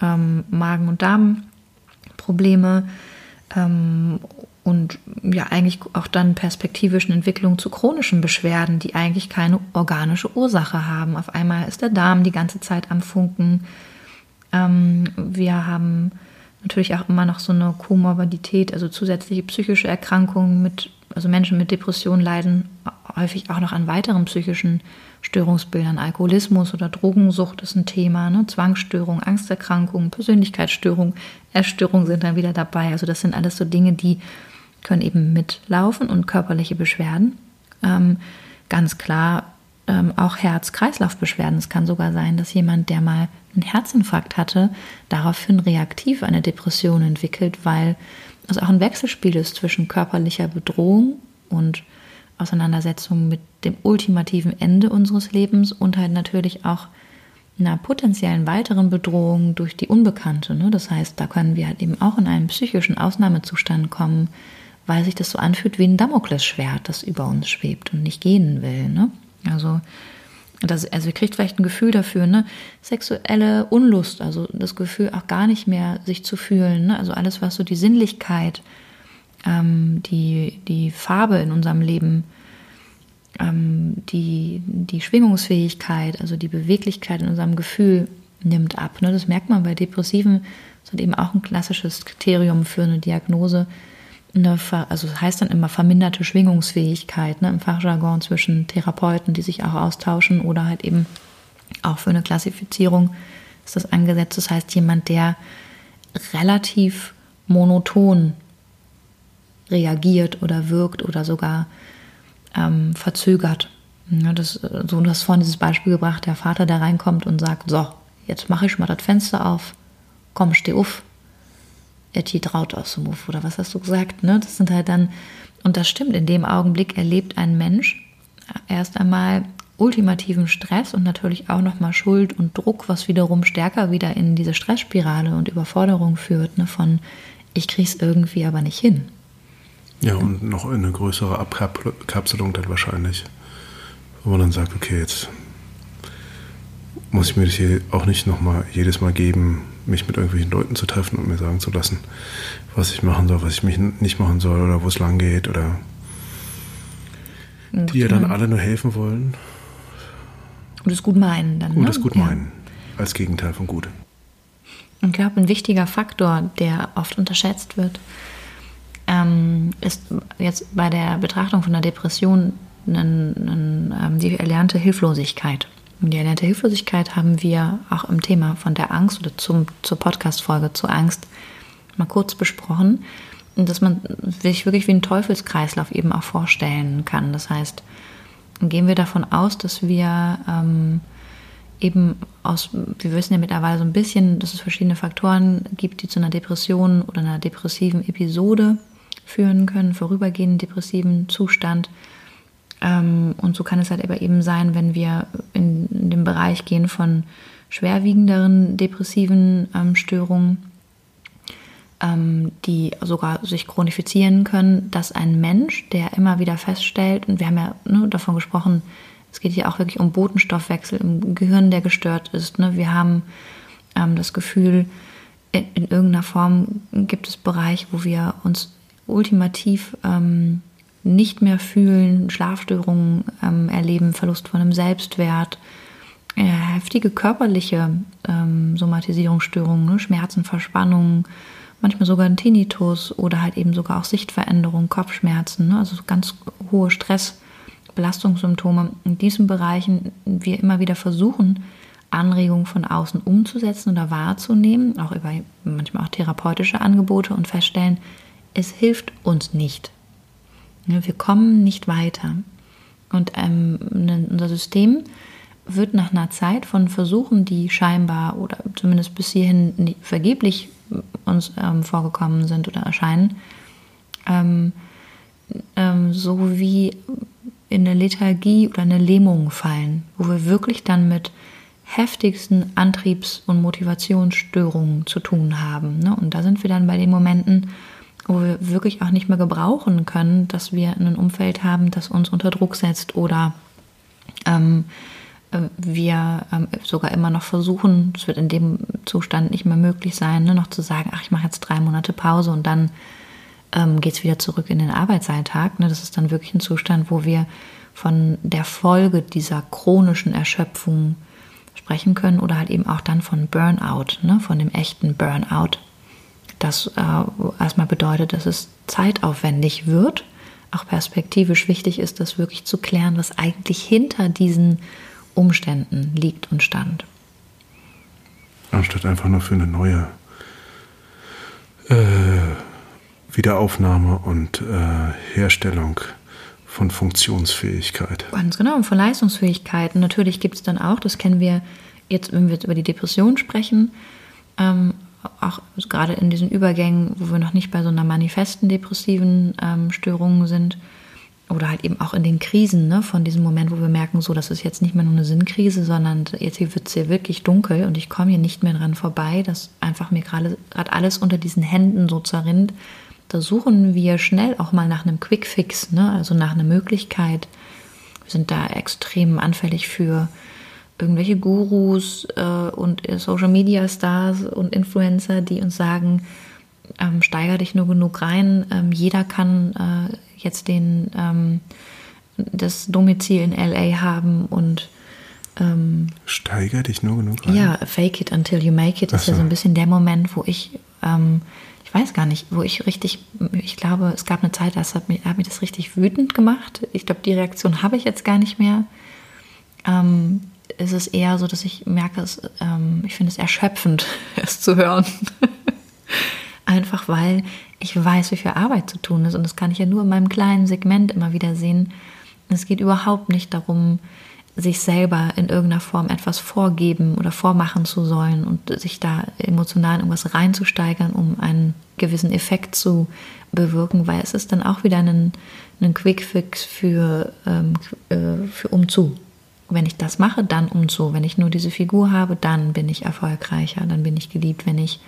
Ähm, Magen- und Darmprobleme ähm, und ja eigentlich auch dann perspektivischen Entwicklungen zu chronischen Beschwerden, die eigentlich keine organische Ursache haben. Auf einmal ist der Darm die ganze Zeit am Funken. Ähm, wir haben natürlich auch immer noch so eine Komorbidität, also zusätzliche psychische Erkrankungen mit, also Menschen mit Depressionen leiden häufig auch noch an weiteren psychischen Störungsbildern. Alkoholismus oder Drogensucht ist ein Thema, ne? Zwangsstörung, Angsterkrankungen, Persönlichkeitsstörung, Essstörungen sind dann wieder dabei. Also das sind alles so Dinge, die können eben mitlaufen und körperliche Beschwerden. Ähm, ganz klar ähm, auch Herz-Kreislauf-Beschwerden. Es kann sogar sein, dass jemand, der mal einen Herzinfarkt hatte, daraufhin reaktiv eine Depression entwickelt, weil es auch ein Wechselspiel ist zwischen körperlicher Bedrohung und Auseinandersetzung mit dem ultimativen Ende unseres Lebens und halt natürlich auch einer potenziellen weiteren Bedrohung durch die Unbekannte. Ne? Das heißt, da können wir halt eben auch in einen psychischen Ausnahmezustand kommen, weil sich das so anfühlt wie ein Damoklesschwert, das über uns schwebt und nicht gehen will. Ne? Also, das, also ihr kriegt vielleicht ein Gefühl dafür, ne? Sexuelle Unlust, also das Gefühl auch gar nicht mehr sich zu fühlen, ne? Also alles, was so die Sinnlichkeit, ähm, die, die Farbe in unserem Leben, ähm, die, die Schwingungsfähigkeit, also die Beweglichkeit in unserem Gefühl nimmt ab. Ne? Das merkt man bei Depressiven, das ist eben auch ein klassisches Kriterium für eine Diagnose eine, also das heißt dann immer verminderte Schwingungsfähigkeit ne, im Fachjargon zwischen Therapeuten, die sich auch austauschen oder halt eben auch für eine Klassifizierung ist das angesetzt. Das heißt jemand, der relativ monoton reagiert oder wirkt oder sogar ähm, verzögert. Ja, das, so, du hast vorhin dieses Beispiel gebracht, der Vater, der reinkommt und sagt, so, jetzt mache ich mal das Fenster auf, komm, steh auf, Etty Traut aus dem Move oder was hast du gesagt? Ne? Das sind halt dann, und das stimmt, in dem Augenblick erlebt ein Mensch erst einmal ultimativen Stress und natürlich auch nochmal Schuld und Druck, was wiederum stärker wieder in diese Stressspirale und Überforderung führt, ne? von ich krieg's irgendwie aber nicht hin. Ja, und noch eine größere Abkapselung dann wahrscheinlich. Wo man dann sagt, okay, jetzt muss ich mir das hier auch nicht nochmal jedes Mal geben, mich mit irgendwelchen Leuten zu treffen und mir sagen zu lassen, was ich machen soll, was ich mich nicht machen soll oder wo es lang geht oder die ja dann alle nur helfen wollen. Und es gut meinen dann. Und ne? es gut ja. meinen. Als Gegenteil von gut. Und ich glaube, ein wichtiger Faktor, der oft unterschätzt wird, ähm, ist jetzt bei der Betrachtung von der Depression ein, ein, ähm, die erlernte Hilflosigkeit. Die erlernte Hilflosigkeit haben wir auch im Thema von der Angst oder zum, zur Podcast-Folge zur Angst mal kurz besprochen. Dass man sich wirklich wie einen Teufelskreislauf eben auch vorstellen kann. Das heißt, gehen wir davon aus, dass wir ähm, eben aus, wir wissen ja mittlerweile so ein bisschen, dass es verschiedene Faktoren gibt, die zu einer Depression oder einer depressiven Episode führen können, vorübergehenden depressiven Zustand. Ähm, und so kann es halt aber eben sein, wenn wir in, den Bereich gehen von schwerwiegenderen depressiven ähm, Störungen, ähm, die sogar sich chronifizieren können, dass ein Mensch, der immer wieder feststellt, und wir haben ja ne, davon gesprochen, es geht hier auch wirklich um Botenstoffwechsel im Gehirn, der gestört ist. Ne? Wir haben ähm, das Gefühl, in, in, irgendeiner Form gibt es Bereiche, wo wir uns ultimativ ähm, nicht mehr fühlen, Schlafstörungen ähm, erleben, Verlust von einem Selbstwert, äh, heftige körperliche ähm, Somatisierungsstörungen, ne? Schmerzen, Verspannungen, manchmal sogar ein Tinnitus oder halt eben sogar auch Sichtveränderungen, Kopfschmerzen, ne? also ganz hohe Stress, Belastungssymptome. In diesen Bereichen wir immer wieder versuchen, Anregungen von außen umzusetzen oder wahrzunehmen, auch über manchmal auch therapeutische Angebote und feststellen, es hilft uns nicht. Wir kommen nicht weiter. Und ähm, unser System wird nach einer Zeit von Versuchen, die scheinbar oder zumindest bis hierhin vergeblich uns ähm, vorgekommen sind oder erscheinen, ähm, ähm, so wie in eine Lethargie oder eine Lähmung fallen, wo wir wirklich dann mit heftigsten Antriebs- und Motivationsstörungen zu tun haben. Ne? Und da sind wir dann bei den Momenten, wo wir wirklich auch nicht mehr gebrauchen können, dass wir ein Umfeld haben, das uns unter Druck setzt oder ähm, äh, wir ähm, sogar immer noch versuchen, es wird in dem Zustand nicht mehr möglich sein, ne, noch zu sagen, ach, ich mache jetzt drei Monate Pause und dann ähm, geht es wieder zurück in den Arbeitsalltag. Ne? Das ist dann wirklich ein Zustand, wo wir von der Folge dieser chronischen Erschöpfung sprechen können oder halt eben auch dann von Burnout, ne? von dem echten Burnout das äh, erstmal bedeutet, dass es zeitaufwendig wird, auch perspektivisch wichtig ist, das wirklich zu klären, was eigentlich hinter diesen Umständen liegt und stand. Anstatt einfach nur für eine neue äh, Wiederaufnahme und äh, Herstellung von Funktionsfähigkeit. Ganz genau, und von Leistungsfähigkeit. Natürlich gibt es dann auch, das kennen wir jetzt, wenn wir jetzt über die Depression sprechen, ähm, auch gerade in diesen Übergängen, wo wir noch nicht bei so einer manifesten depressiven ähm, Störung sind, oder halt eben auch in den Krisen, ne, von diesem Moment, wo wir merken, so, das ist jetzt nicht mehr nur eine Sinnkrise, sondern jetzt hier wird es hier wirklich dunkel und ich komme hier nicht mehr dran vorbei, dass einfach mir gerade alles unter diesen Händen so zerrinnt. Da suchen wir schnell auch mal nach einem Quickfix, ne, also nach einer Möglichkeit. Wir sind da extrem anfällig für irgendwelche Gurus äh, und Social Media Stars und Influencer, die uns sagen, ähm, steiger dich nur genug rein. Ähm, jeder kann äh, jetzt den, ähm, das Domizil in LA haben und ähm, steiger dich nur genug rein. Ja, fake it until you make it Ach ist ja so ein bisschen der Moment, wo ich, ähm, ich weiß gar nicht, wo ich richtig, ich glaube, es gab eine Zeit, das hat mich, hat mich das richtig wütend gemacht. Ich glaube, die Reaktion habe ich jetzt gar nicht mehr. Ähm, ist es eher so, dass ich merke, dass, ähm, ich finde es erschöpfend, es zu hören. Einfach weil ich weiß, wie viel Arbeit zu tun ist. Und das kann ich ja nur in meinem kleinen Segment immer wieder sehen. Es geht überhaupt nicht darum, sich selber in irgendeiner Form etwas vorgeben oder vormachen zu sollen und sich da emotional in irgendwas reinzusteigern, um einen gewissen Effekt zu bewirken, weil es ist dann auch wieder ein, ein Quickfix für, ähm, äh, für umzu. Wenn ich das mache, dann umzu. Wenn ich nur diese Figur habe, dann bin ich erfolgreicher, dann bin ich geliebt. Wenn ich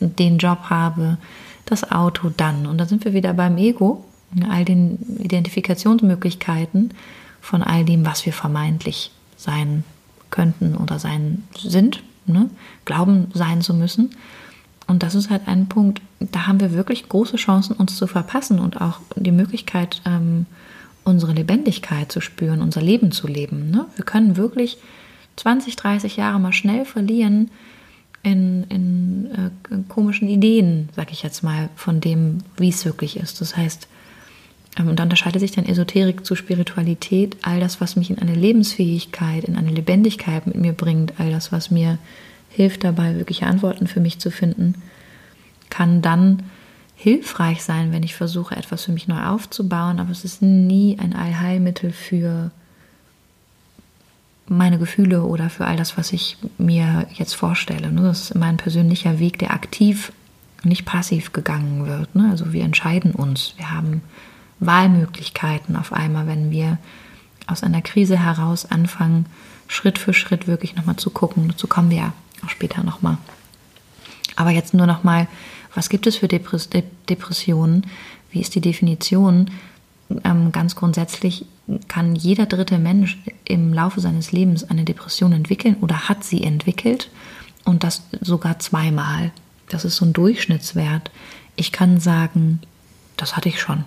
den Job habe, das Auto, dann. Und da sind wir wieder beim Ego, all den Identifikationsmöglichkeiten von all dem, was wir vermeintlich sein könnten oder sein sind, ne? glauben sein zu müssen. Und das ist halt ein Punkt, da haben wir wirklich große Chancen, uns zu verpassen und auch die Möglichkeit, ähm, unsere Lebendigkeit zu spüren, unser Leben zu leben. Ne? Wir können wirklich 20, 30 Jahre mal schnell verlieren in, in, äh, in komischen Ideen, sag ich jetzt mal, von dem, wie es wirklich ist. Das heißt, ähm, und da unterscheidet sich dann Esoterik zu Spiritualität, all das, was mich in eine Lebensfähigkeit, in eine Lebendigkeit mit mir bringt, all das, was mir hilft dabei, wirkliche Antworten für mich zu finden, kann dann hilfreich sein, wenn ich versuche, etwas für mich neu aufzubauen, aber es ist nie ein Allheilmittel für meine Gefühle oder für all das, was ich mir jetzt vorstelle. Ne? Das ist mein persönlicher Weg, der aktiv, nicht passiv gegangen wird. Ne? Also wir entscheiden uns. Wir haben Wahlmöglichkeiten auf einmal, wenn wir aus einer Krise heraus anfangen, Schritt für Schritt wirklich nochmal zu gucken. Dazu kommen wir ja auch später nochmal. Aber jetzt nur nochmal, was gibt es für Depressionen? Wie ist die Definition? Ähm, ganz grundsätzlich kann jeder dritte Mensch im Laufe seines Lebens eine Depression entwickeln oder hat sie entwickelt und das sogar zweimal. Das ist so ein Durchschnittswert. Ich kann sagen, das hatte ich schon.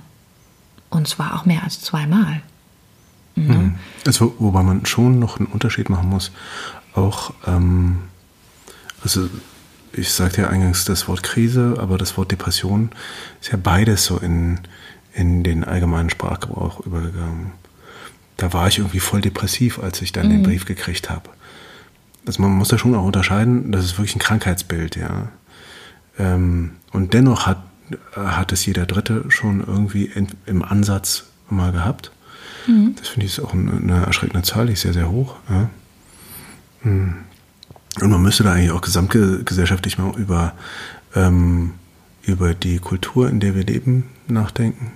Und zwar auch mehr als zweimal. Mhm. Also, wobei man schon noch einen Unterschied machen muss. Auch, ähm, also ich sagte ja eingangs das Wort Krise, aber das Wort Depression ist ja beides so in, in den allgemeinen Sprachgebrauch übergegangen. Da war ich irgendwie voll depressiv, als ich dann mhm. den Brief gekriegt habe. Also man muss da schon auch unterscheiden, das ist wirklich ein Krankheitsbild, ja. Ähm, und dennoch hat hat es jeder Dritte schon irgendwie im Ansatz mal gehabt. Mhm. Das finde ich ist auch eine, erschreckende Zahl, die ist sehr, sehr hoch. Ja. Und man müsste da eigentlich auch gesamtgesellschaftlich mal über, ähm, über die Kultur, in der wir leben, nachdenken.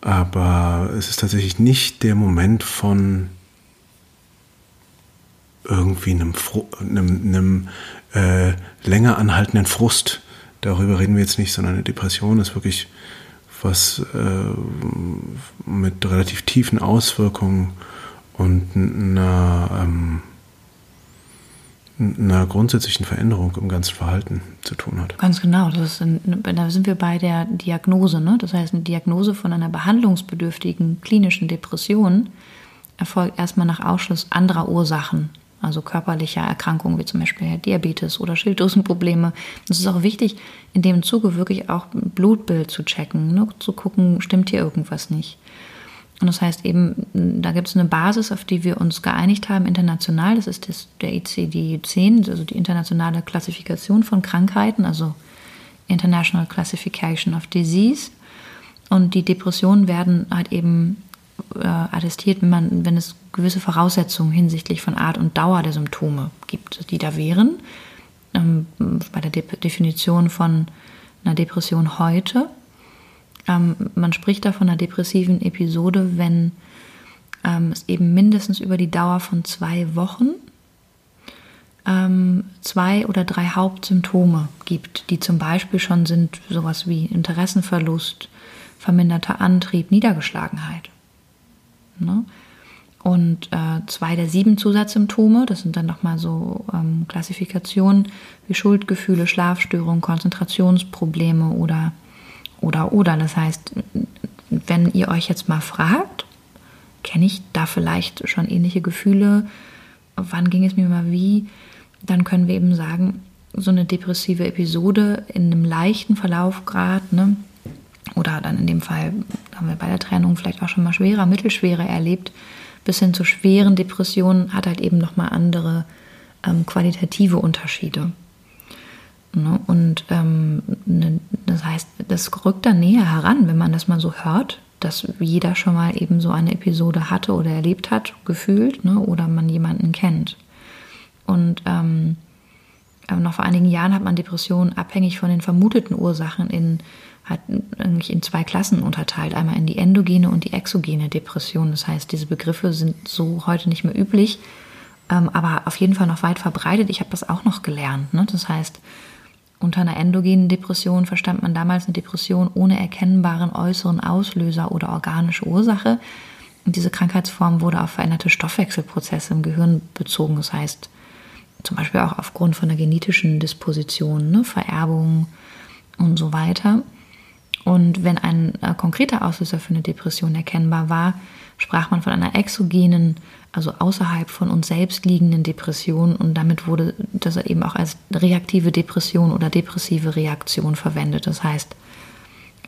Aber es ist tatsächlich nicht der Moment von irgendwie einem, einem, einem äh, länger anhaltenden Frust, darüber reden wir jetzt nicht, sondern eine Depression ist wirklich was äh, mit relativ tiefen Auswirkungen und einer, ähm, einer grundsätzlichen Veränderung im ganzen Verhalten zu tun hat. Ganz genau. Ein, da sind wir bei der Diagnose. Ne? Das heißt, eine Diagnose von einer behandlungsbedürftigen klinischen Depression erfolgt erstmal nach Ausschluss anderer Ursachen also körperlicher Erkrankungen wie zum Beispiel Diabetes oder Schilddrüsenprobleme. Es ist auch wichtig, in dem Zuge wirklich auch Blutbild zu checken, ne, zu gucken, stimmt hier irgendwas nicht. Und das heißt eben, da gibt es eine Basis, auf die wir uns geeinigt haben international. Das ist das, der ICD-10, also die internationale Klassifikation von Krankheiten, also International Classification of Disease. Und die Depressionen werden halt eben äh, attestiert, wenn, man, wenn es gewisse Voraussetzungen hinsichtlich von Art und Dauer der Symptome gibt, die da wären. Ähm, bei der De Definition von einer Depression heute. Ähm, man spricht da von einer depressiven Episode, wenn ähm, es eben mindestens über die Dauer von zwei Wochen ähm, zwei oder drei Hauptsymptome gibt, die zum Beispiel schon sind sowas wie Interessenverlust, verminderter Antrieb, Niedergeschlagenheit. Ne? Und äh, zwei der sieben Zusatzsymptome, das sind dann nochmal so ähm, Klassifikationen wie Schuldgefühle, Schlafstörungen, Konzentrationsprobleme oder, oder, oder. Das heißt, wenn ihr euch jetzt mal fragt, kenne ich da vielleicht schon ähnliche Gefühle, wann ging es mir mal wie, dann können wir eben sagen, so eine depressive Episode in einem leichten Verlaufgrad, ne, oder dann in dem Fall haben wir bei der Trennung vielleicht auch schon mal schwerer, mittelschwere erlebt, bis hin zu schweren Depressionen hat halt eben nochmal andere ähm, qualitative Unterschiede. Ne? Und ähm, ne, das heißt, das rückt dann näher heran, wenn man das mal so hört, dass jeder schon mal eben so eine Episode hatte oder erlebt hat, gefühlt, ne, oder man jemanden kennt. Und ähm, noch vor einigen Jahren hat man Depressionen abhängig von den vermuteten Ursachen in, hat eigentlich in zwei Klassen unterteilt. Einmal in die endogene und die exogene Depression. Das heißt, diese Begriffe sind so heute nicht mehr üblich, ähm, aber auf jeden Fall noch weit verbreitet. Ich habe das auch noch gelernt. Ne? Das heißt, unter einer endogenen Depression verstand man damals eine Depression ohne erkennbaren äußeren Auslöser oder organische Ursache. Und diese Krankheitsform wurde auf veränderte Stoffwechselprozesse im Gehirn bezogen. Das heißt, zum Beispiel auch aufgrund von einer genetischen Disposition, ne, Vererbung und so weiter. Und wenn ein äh, konkreter Auslöser für eine Depression erkennbar war, sprach man von einer exogenen, also außerhalb von uns selbst liegenden Depression und damit wurde das eben auch als reaktive Depression oder depressive Reaktion verwendet. Das heißt,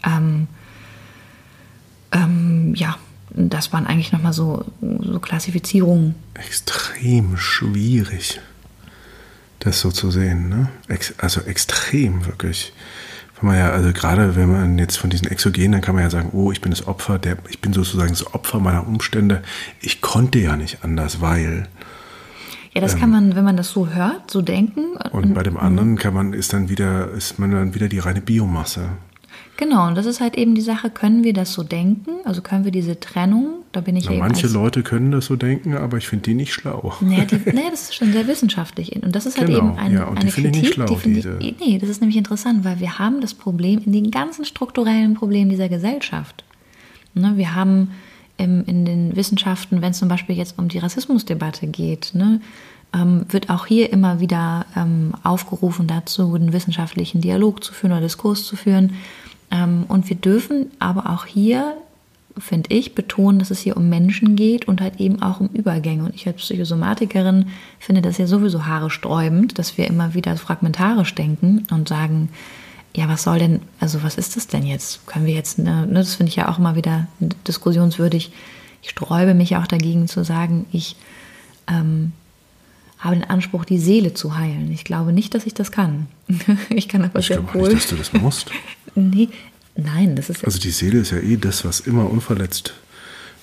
ähm, ähm, ja, das waren eigentlich nochmal so, so Klassifizierungen. Extrem schwierig das so zu sehen. Ne? Ex also extrem wirklich. Wenn man ja, also gerade wenn man jetzt von diesen Exogenen, dann kann man ja sagen, oh, ich bin das Opfer, der, ich bin sozusagen das Opfer meiner Umstände. Ich konnte ja nicht anders, weil. Ja, das ähm, kann man, wenn man das so hört, so denken. Und bei dem anderen kann man, ist dann wieder, ist man dann wieder die reine Biomasse. Genau, und das ist halt eben die Sache, können wir das so denken? Also können wir diese Trennung, da bin ich Na, eben Manche Leute können das so denken, aber ich finde die nicht schlau. Nee, die, nee, das ist schon sehr wissenschaftlich. Und das ist halt genau, eben ein, ja, und eine die finde ich nicht schlau, die diese. Ich, nee, das ist nämlich interessant, weil wir haben das Problem in den ganzen strukturellen Problemen dieser Gesellschaft. Ne, wir haben im, in den Wissenschaften, wenn es zum Beispiel jetzt um die Rassismusdebatte geht, ne, ähm, wird auch hier immer wieder ähm, aufgerufen dazu, einen wissenschaftlichen Dialog zu führen oder Diskurs zu führen. Ähm, und wir dürfen aber auch hier, finde ich, betonen, dass es hier um Menschen geht und halt eben auch um Übergänge. Und ich als Psychosomatikerin finde das ja sowieso haaresträubend, dass wir immer wieder fragmentarisch denken und sagen, ja, was soll denn, also was ist das denn jetzt? Können wir jetzt, ne, ne das finde ich ja auch immer wieder diskussionswürdig. Ich sträube mich auch dagegen zu sagen, ich ähm, habe den Anspruch, die Seele zu heilen. Ich glaube nicht, dass ich das kann. ich kann aber ich sehr glaube nicht, dass du das musst. nee, nein, das ist Also die Seele ist ja eh das, was immer unverletzt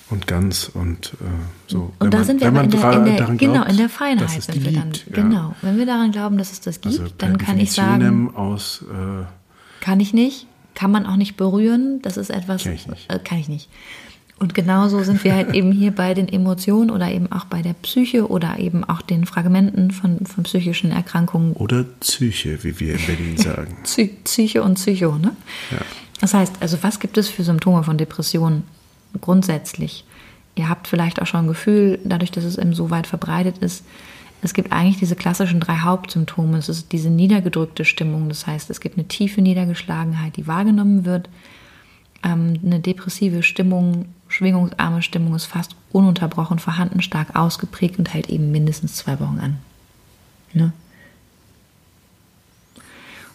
und ganz und äh, so. Und da man, sind wir wenn aber in der, in der, daran genau, glaubt, in der Feinheit sind die wir dann. gibt, ja. Genau, wenn wir daran glauben, dass es das gibt, Also dann kann ich sagen, aus äh, kann ich nicht, kann man auch nicht berühren. Das ist etwas, Kann ich nicht. Äh, kann ich nicht. Und genauso sind wir halt eben hier bei den Emotionen oder eben auch bei der Psyche oder eben auch den Fragmenten von, von psychischen Erkrankungen. oder Psyche, wie wir in Berlin sagen. Psy Psyche und Psycho, ne? Ja. Das heißt, also was gibt es für Symptome von Depressionen grundsätzlich? Ihr habt vielleicht auch schon ein Gefühl, dadurch, dass es eben so weit verbreitet ist, es gibt eigentlich diese klassischen drei Hauptsymptome. Es ist diese niedergedrückte Stimmung, das heißt, es gibt eine tiefe Niedergeschlagenheit, die wahrgenommen wird. Ähm, eine depressive Stimmung, schwingungsarme Stimmung ist fast ununterbrochen vorhanden, stark ausgeprägt und hält eben mindestens zwei Wochen an. Ne?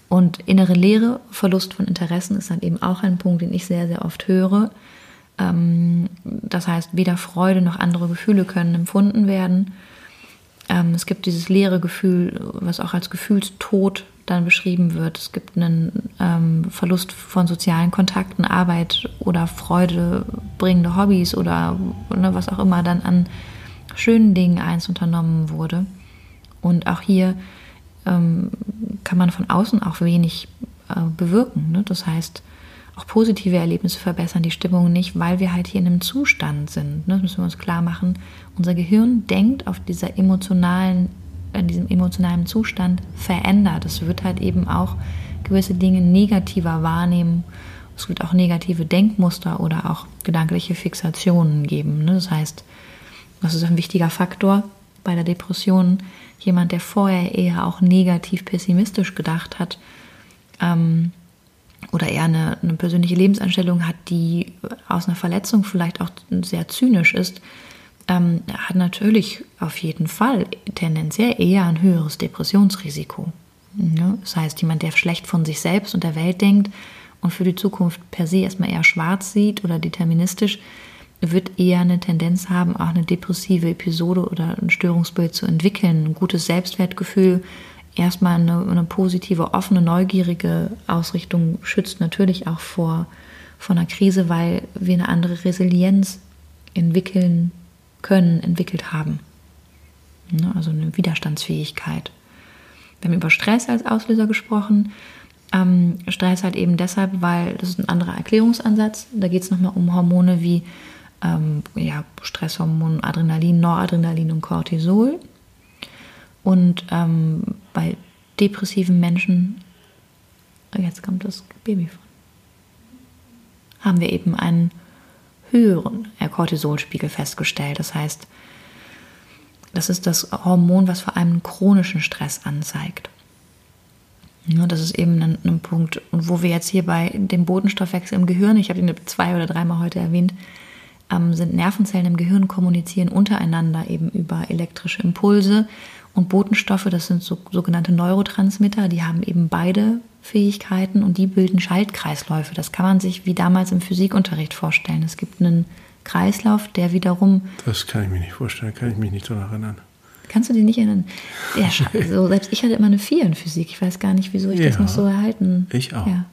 Und innere Leere, Verlust von Interessen ist dann eben auch ein Punkt, den ich sehr, sehr oft höre. Ähm, das heißt, weder Freude noch andere Gefühle können empfunden werden. Ähm, es gibt dieses leere Gefühl, was auch als Gefühlstod dann beschrieben wird. Es gibt einen ähm, Verlust von sozialen Kontakten, Arbeit oder Freude bringende Hobbys oder ne, was auch immer dann an schönen Dingen eins unternommen wurde. Und auch hier ähm, kann man von außen auch wenig äh, bewirken. Ne? Das heißt, auch positive Erlebnisse verbessern die Stimmung nicht, weil wir halt hier in einem Zustand sind. Ne? Das müssen wir uns klar machen. Unser Gehirn denkt auf dieser emotionalen, in diesem emotionalen Zustand verändert. Es wird halt eben auch gewisse Dinge negativer wahrnehmen. Es wird auch negative Denkmuster oder auch gedankliche Fixationen geben. Ne? Das heißt, das ist ein wichtiger Faktor bei der Depression. Jemand, der vorher eher auch negativ pessimistisch gedacht hat, ähm, oder eher eine, eine persönliche Lebenseinstellung hat, die aus einer Verletzung vielleicht auch sehr zynisch ist, ähm, hat natürlich auf jeden Fall tendenziell eher ein höheres Depressionsrisiko. Ja, das heißt, jemand, der schlecht von sich selbst und der Welt denkt und für die Zukunft per se erstmal eher schwarz sieht oder deterministisch, wird eher eine Tendenz haben, auch eine depressive Episode oder ein Störungsbild zu entwickeln. Ein gutes Selbstwertgefühl, erstmal eine, eine positive, offene, neugierige Ausrichtung schützt natürlich auch vor, von einer Krise, weil wir eine andere Resilienz entwickeln können, entwickelt haben. Ne, also eine Widerstandsfähigkeit. Wir haben über Stress als Auslöser gesprochen. Ähm, Stress halt eben deshalb, weil das ist ein anderer Erklärungsansatz. Da geht es nochmal um Hormone wie ähm, ja, Stresshormone, Adrenalin, Noradrenalin und Cortisol. Und ähm, bei depressiven Menschen, jetzt kommt das Baby von, haben wir eben einen höheren Cortisolspiegel festgestellt. Das heißt, das ist das Hormon, was vor allem chronischen Stress anzeigt. Ja, das ist eben ein, ein, Punkt. Wo wir jetzt hier bei dem Botenstoffwechsel im Gehirn, ich habe ihn zwei oder dreimal heute erwähnt, ähm, sind Nervenzellen im Gehirn kommunizieren untereinander eben über elektrische Impulse. Und Botenstoffe, das sind so, sogenannte Neurotransmitter, die haben eben beide Fähigkeiten und die bilden Schaltkreisläufe. Das kann man sich wie damals im Physikunterricht vorstellen. Es gibt einen Kreislauf, der wiederum. Das kann ich mir nicht vorstellen, kann ich mich nicht daran erinnern. Kannst du dich nicht erinnern? Ja, also selbst ich hatte immer eine 4 in Physik. Ich weiß gar nicht, wieso ich ja, das noch so erhalten. Ich auch. Ja.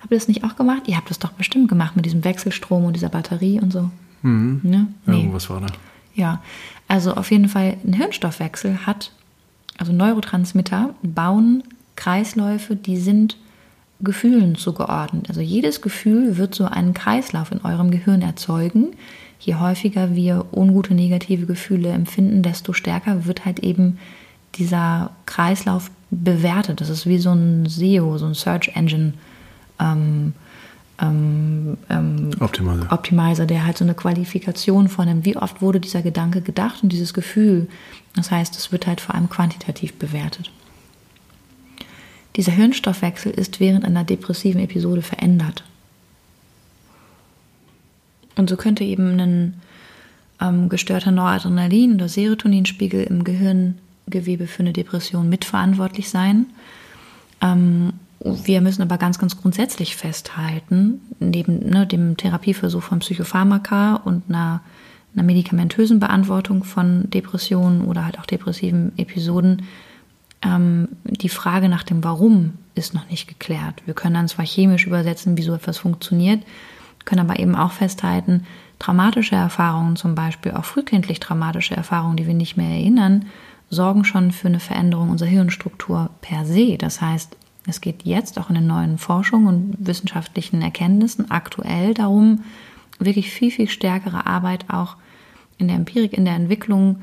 Habt ihr das nicht auch gemacht? Ihr habt das doch bestimmt gemacht mit diesem Wechselstrom und dieser Batterie und so. Mhm. Ne? Nee. Irgendwas war da. Ja, also auf jeden Fall ein Hirnstoffwechsel hat, also Neurotransmitter bauen Kreisläufe, die sind Gefühlen zugeordnet. Also jedes Gefühl wird so einen Kreislauf in eurem Gehirn erzeugen. Je häufiger wir ungute negative Gefühle empfinden, desto stärker wird halt eben dieser Kreislauf bewertet. Das ist wie so ein SEO, so ein Search Engine ähm, ähm, ähm, Optimizer. Optimizer, der halt so eine Qualifikation vornimmt. Wie oft wurde dieser Gedanke gedacht und dieses Gefühl? Das heißt, es wird halt vor allem quantitativ bewertet. Dieser Hirnstoffwechsel ist während einer depressiven Episode verändert. Und so könnte eben ein ähm, gestörter Noradrenalin- oder Serotoninspiegel im Gehirngewebe für eine Depression mitverantwortlich sein. Ähm, wir müssen aber ganz, ganz grundsätzlich festhalten, neben ne, dem Therapieversuch von Psychopharmaka und einer, einer medikamentösen Beantwortung von Depressionen oder halt auch depressiven Episoden, ähm, die Frage nach dem Warum ist noch nicht geklärt. Wir können dann zwar chemisch übersetzen, wie so etwas funktioniert, können aber eben auch festhalten, traumatische Erfahrungen, zum Beispiel auch frühkindlich traumatische Erfahrungen, die wir nicht mehr erinnern, sorgen schon für eine Veränderung unserer Hirnstruktur per se. Das heißt, es geht jetzt auch in den neuen Forschungen und wissenschaftlichen Erkenntnissen aktuell darum, wirklich viel, viel stärkere Arbeit auch in der Empirik, in der Entwicklung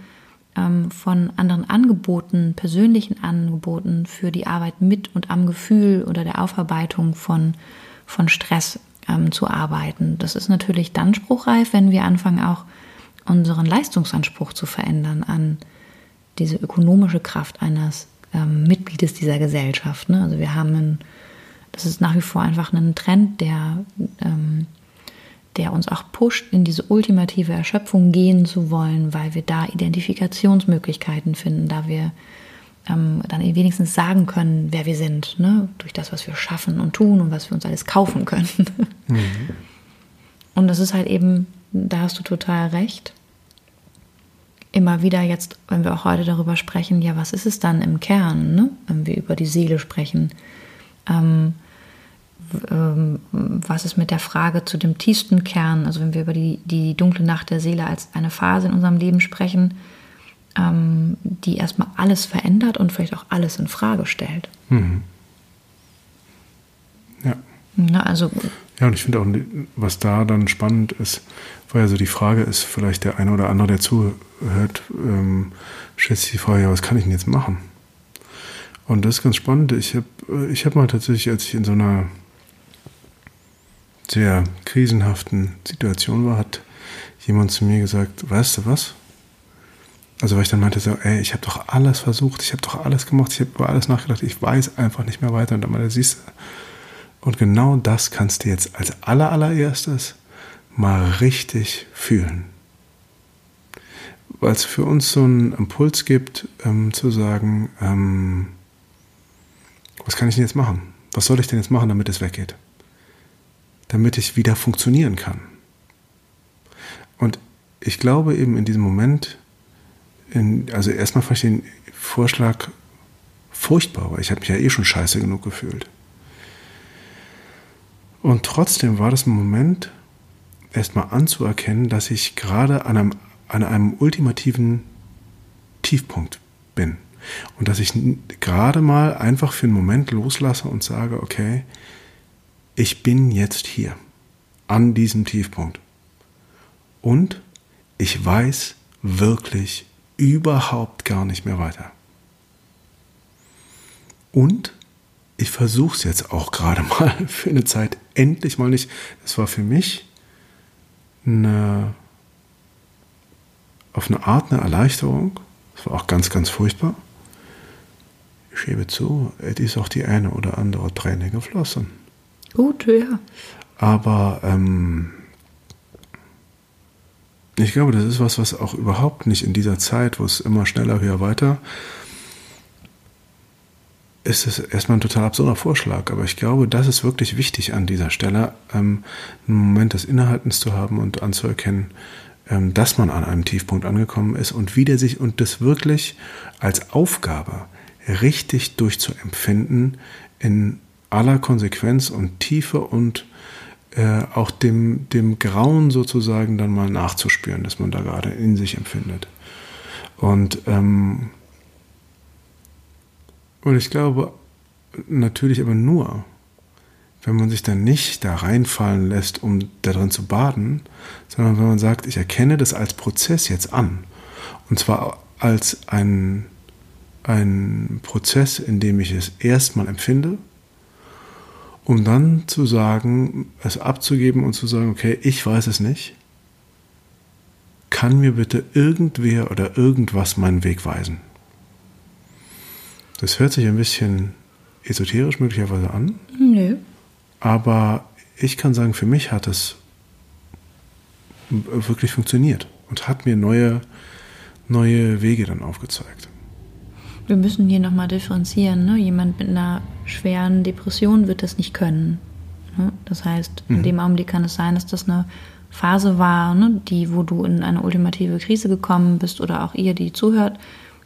ähm, von anderen Angeboten, persönlichen Angeboten für die Arbeit mit und am Gefühl oder der Aufarbeitung von, von Stress ähm, zu arbeiten. Das ist natürlich dann spruchreif, wenn wir anfangen, auch unseren Leistungsanspruch zu verändern an diese ökonomische Kraft eines ähm, Mitgliedes dieser Gesellschaft. Ne? Also wir haben einen, das ist nach wie vor einfach ein Trend, der, ähm, der uns auch pusht, in diese ultimative Erschöpfung gehen zu wollen, weil wir da Identifikationsmöglichkeiten finden, da wir ähm, dann wenigstens sagen können, wer wir sind, ne? durch das, was wir schaffen und tun und was wir uns alles kaufen können. Mhm. Und das ist halt eben, da hast du total recht, immer wieder jetzt, wenn wir auch heute darüber sprechen, ja, was ist es dann im Kern, ne? wenn wir über die Seele sprechen? Ähm, ähm, was ist mit der Frage zu dem tiefsten Kern, also wenn wir über die, die dunkle Nacht der Seele als eine Phase in unserem Leben sprechen, ähm, die erstmal alles verändert und vielleicht auch alles in Frage stellt. Mhm. Ja. Na, also ja, und ich finde auch, was da dann spannend ist, weil also die Frage ist, vielleicht der eine oder andere, der zuhört, ähm, stellt sich die Frage, ja, was kann ich denn jetzt machen? Und das ist ganz spannend. Ich habe ich hab mal tatsächlich, als ich in so einer sehr krisenhaften Situation war, hat jemand zu mir gesagt, weißt du was? Also weil ich dann meinte so, ey, ich habe doch alles versucht, ich habe doch alles gemacht, ich habe über alles nachgedacht, ich weiß einfach nicht mehr weiter. Und dann meinte, siehst du, und genau das kannst du jetzt als allerallererstes mal richtig fühlen. Weil es für uns so einen Impuls gibt, ähm, zu sagen, ähm, was kann ich denn jetzt machen? Was soll ich denn jetzt machen, damit es weggeht? Damit ich wieder funktionieren kann. Und ich glaube eben in diesem Moment, in, also erstmal fand ich den Vorschlag furchtbar, weil ich habe mich ja eh schon scheiße genug gefühlt. Und trotzdem war das ein Moment, erstmal anzuerkennen, dass ich gerade an einem, an einem ultimativen Tiefpunkt bin. Und dass ich gerade mal einfach für einen Moment loslasse und sage, okay, ich bin jetzt hier, an diesem Tiefpunkt. Und ich weiß wirklich überhaupt gar nicht mehr weiter. Und ich versuche es jetzt auch gerade mal für eine Zeit endlich mal nicht. Das war für mich eine, auf eine Art eine Erleichterung. Das war auch ganz, ganz furchtbar. Ich gebe zu, es ist auch die eine oder andere Träne geflossen. Gut, ja. Aber ähm, ich glaube, das ist was, was auch überhaupt nicht in dieser Zeit, wo es immer schneller, höher, weiter, ist es erstmal ein total absurder Vorschlag. Aber ich glaube, das ist wirklich wichtig an dieser Stelle, ähm, einen Moment des Innehaltens zu haben und anzuerkennen, ähm, dass man an einem Tiefpunkt angekommen ist und wieder sich und das wirklich als Aufgabe richtig durchzuempfinden in aller Konsequenz und Tiefe und äh, auch dem, dem Grauen sozusagen dann mal nachzuspüren, dass man da gerade in sich empfindet. Und, ähm, und ich glaube natürlich aber nur, wenn man sich dann nicht da reinfallen lässt, um darin zu baden, sondern wenn man sagt, ich erkenne das als Prozess jetzt an. Und zwar als ein, ein Prozess, in dem ich es erstmal empfinde, um dann zu sagen, es abzugeben und zu sagen, okay, ich weiß es nicht. Kann mir bitte irgendwer oder irgendwas meinen Weg weisen? Das hört sich ein bisschen esoterisch möglicherweise an. Nö. Aber ich kann sagen, für mich hat es wirklich funktioniert und hat mir neue, neue Wege dann aufgezeigt. Wir müssen hier nochmal differenzieren. Ne? Jemand mit einer schweren Depression wird das nicht können. Ne? Das heißt, in mhm. dem Augenblick kann es sein, dass das eine Phase war, ne? die, wo du in eine ultimative Krise gekommen bist oder auch ihr, die zuhört.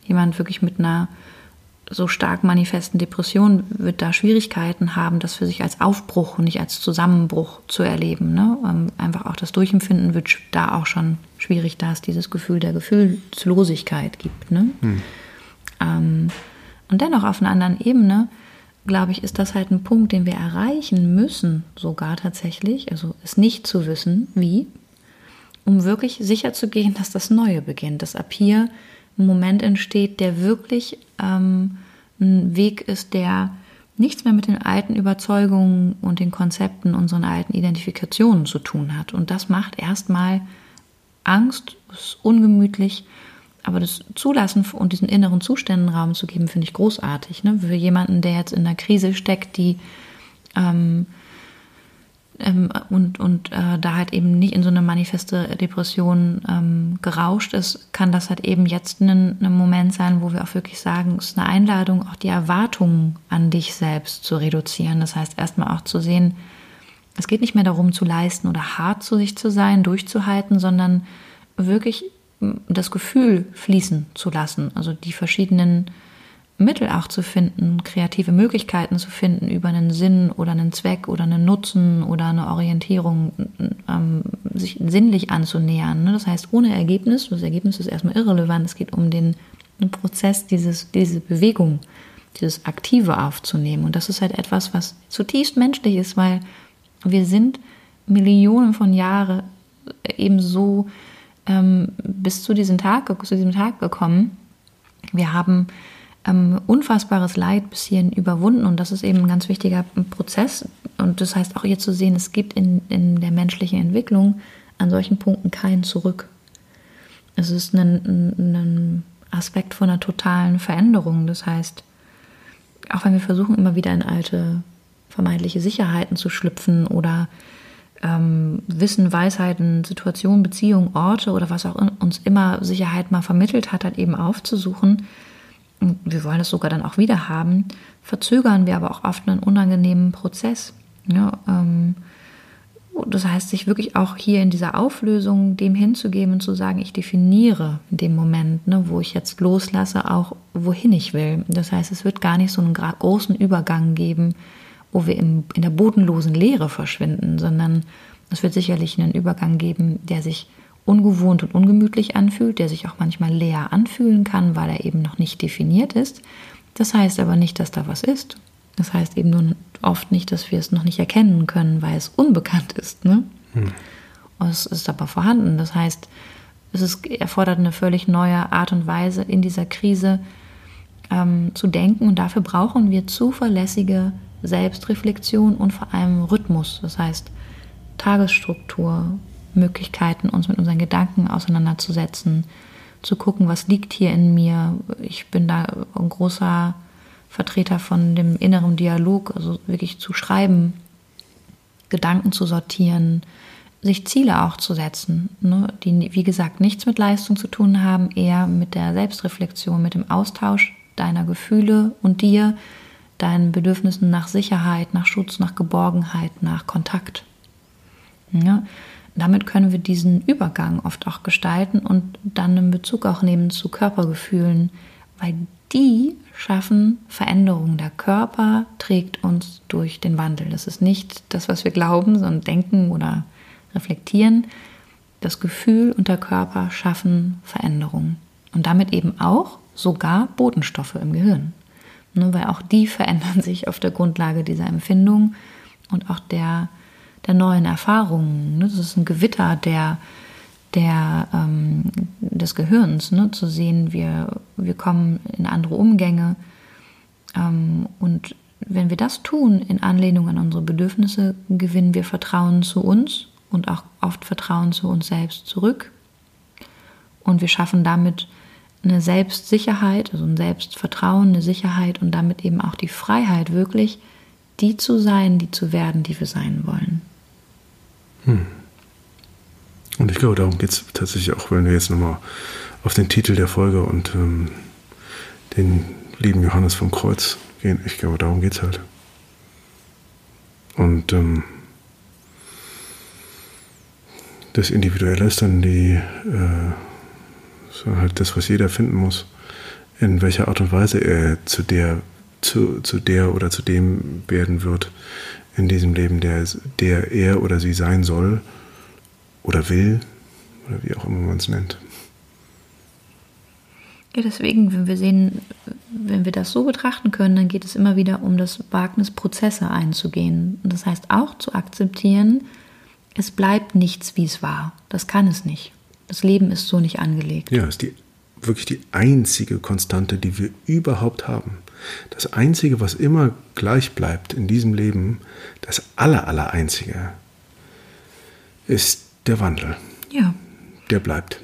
Jemand wirklich mit einer so stark manifesten Depression wird da Schwierigkeiten haben, das für sich als Aufbruch und nicht als Zusammenbruch zu erleben. Ne? Ähm, einfach auch das Durchempfinden wird da auch schon schwierig, da es dieses Gefühl der Gefühlslosigkeit gibt. Ne? Hm. Ähm, und dennoch auf einer anderen Ebene, glaube ich, ist das halt ein Punkt, den wir erreichen müssen, sogar tatsächlich, also es nicht zu wissen, wie, um wirklich sicher zu gehen, dass das Neue beginnt, dass ab hier ein Moment entsteht, der wirklich ähm, ein Weg ist, der nichts mehr mit den alten Überzeugungen und den Konzepten, unseren alten Identifikationen zu tun hat. Und das macht erstmal Angst, ist ungemütlich aber das Zulassen und diesen inneren Zuständen Raum zu geben, finde ich großartig. Ne? Für jemanden, der jetzt in einer Krise steckt, die ähm, ähm, und, und äh, da halt eben nicht in so eine manifeste Depression ähm, gerauscht ist, kann das halt eben jetzt ein, ein Moment sein, wo wir auch wirklich sagen, es ist eine Einladung, auch die Erwartungen an dich selbst zu reduzieren. Das heißt, erstmal auch zu sehen, es geht nicht mehr darum zu leisten oder hart zu sich zu sein, durchzuhalten, sondern wirklich das Gefühl fließen zu lassen, also die verschiedenen Mittel auch zu finden, kreative Möglichkeiten zu finden über einen Sinn oder einen Zweck oder einen Nutzen oder eine Orientierung, ähm, sich sinnlich anzunähern. Ne? Das heißt, ohne Ergebnis, das Ergebnis ist erstmal irrelevant, es geht um den, den Prozess, dieses, diese Bewegung, dieses Aktive aufzunehmen. Und das ist halt etwas, was zutiefst menschlich ist, weil wir sind Millionen von Jahren eben so ähm, bis zu diesem, Tag, zu diesem Tag gekommen. Wir haben ähm, unfassbares Leid bis hierhin überwunden und das ist eben ein ganz wichtiger Prozess. Und das heißt auch hier zu sehen, es gibt in, in der menschlichen Entwicklung an solchen Punkten kein Zurück. Es ist ein, ein Aspekt von einer totalen Veränderung. Das heißt, auch wenn wir versuchen, immer wieder in alte vermeintliche Sicherheiten zu schlüpfen oder ähm, Wissen, Weisheiten, Situationen, Beziehungen, Orte oder was auch uns immer Sicherheit mal vermittelt hat, halt eben aufzusuchen. Wir wollen es sogar dann auch wieder haben, verzögern wir aber auch oft einen unangenehmen Prozess. Ja, ähm, das heißt, sich wirklich auch hier in dieser Auflösung dem hinzugeben und zu sagen, ich definiere in dem Moment, ne, wo ich jetzt loslasse, auch wohin ich will. Das heißt, es wird gar nicht so einen großen Übergang geben wo wir im, in der bodenlosen Leere verschwinden, sondern es wird sicherlich einen Übergang geben, der sich ungewohnt und ungemütlich anfühlt, der sich auch manchmal leer anfühlen kann, weil er eben noch nicht definiert ist. Das heißt aber nicht, dass da was ist. Das heißt eben nur oft nicht, dass wir es noch nicht erkennen können, weil es unbekannt ist. Ne? Hm. Es ist aber vorhanden. Das heißt, es ist, erfordert eine völlig neue Art und Weise in dieser Krise ähm, zu denken. Und dafür brauchen wir zuverlässige Selbstreflexion und vor allem Rhythmus. Das heißt, Tagesstruktur, Möglichkeiten, uns mit unseren Gedanken auseinanderzusetzen, zu gucken, was liegt hier in mir. Ich bin da ein großer Vertreter von dem inneren Dialog, also wirklich zu schreiben, Gedanken zu sortieren, sich Ziele auch zu setzen, ne, die, wie gesagt, nichts mit Leistung zu tun haben, eher mit der Selbstreflexion, mit dem Austausch deiner Gefühle und dir, deinen Bedürfnissen nach Sicherheit, nach Schutz, nach Geborgenheit, nach Kontakt. Ja, damit können wir diesen Übergang oft auch gestalten und dann einen Bezug auch nehmen zu Körpergefühlen, weil die schaffen Veränderungen. Der Körper trägt uns durch den Wandel. Das ist nicht das, was wir glauben, sondern denken oder reflektieren. Das Gefühl und der Körper schaffen Veränderungen. Und damit eben auch sogar Botenstoffe im Gehirn. Ne, weil auch die verändern sich auf der Grundlage dieser Empfindung und auch der der neuen Erfahrungen. Ne? Das ist ein Gewitter der, der, ähm, des Gehirns, ne? zu sehen, wir, wir kommen in andere Umgänge. Ähm, und wenn wir das tun, in Anlehnung an unsere Bedürfnisse, gewinnen wir Vertrauen zu uns und auch oft Vertrauen zu uns selbst zurück. Und wir schaffen damit eine Selbstsicherheit, also ein Selbstvertrauen, eine Sicherheit und damit eben auch die Freiheit, wirklich die zu sein, die zu werden, die wir sein wollen. Hm. Und ich glaube, darum geht es tatsächlich auch, wenn wir jetzt nochmal auf den Titel der Folge und ähm, den lieben Johannes vom Kreuz gehen. Ich glaube, darum geht es halt. Und ähm, das Individuelle ist dann die, äh, so halt das, was jeder finden muss, in welcher Art und Weise er zu der, zu, zu der oder zu dem werden wird, in diesem Leben, der, der er oder sie sein soll oder will oder wie auch immer man es nennt. Ja, deswegen, wenn wir sehen, wenn wir das so betrachten können, dann geht es immer wieder um das Wagnis, Prozesse einzugehen. Und das heißt auch zu akzeptieren, es bleibt nichts, wie es war. Das kann es nicht. Das Leben ist so nicht angelegt. Ja, ist die, wirklich die einzige Konstante, die wir überhaupt haben. Das Einzige, was immer gleich bleibt in diesem Leben, das aller, aller Einzige, ist der Wandel. Ja. Der bleibt.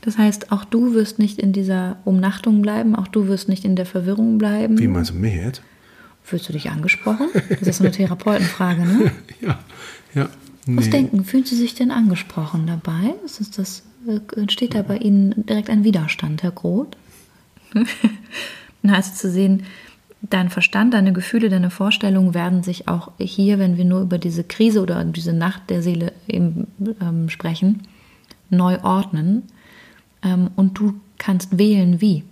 Das heißt, auch du wirst nicht in dieser Umnachtung bleiben, auch du wirst nicht in der Verwirrung bleiben. Wie meinst du mir jetzt? Fühlst du dich angesprochen? Das ist eine Therapeutenfrage, ne? ja, ja. Nee. Was denken, fühlen Sie sich denn angesprochen dabei? Ist das, äh, entsteht da bei Ihnen direkt ein Widerstand, Herr Groth? Also zu sehen, dein Verstand, deine Gefühle, deine Vorstellungen werden sich auch hier, wenn wir nur über diese Krise oder diese Nacht der Seele eben, ähm, sprechen, neu ordnen. Ähm, und du kannst wählen, wie.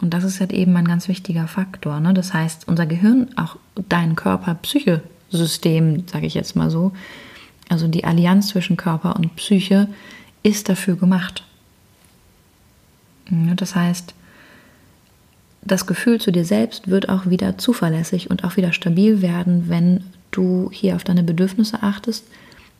Und das ist halt eben ein ganz wichtiger Faktor. Ne? Das heißt, unser Gehirn, auch dein Körper-Psyche-System, sage ich jetzt mal so, also die Allianz zwischen Körper und Psyche, ist dafür gemacht. Das heißt, das Gefühl zu dir selbst wird auch wieder zuverlässig und auch wieder stabil werden, wenn du hier auf deine Bedürfnisse achtest,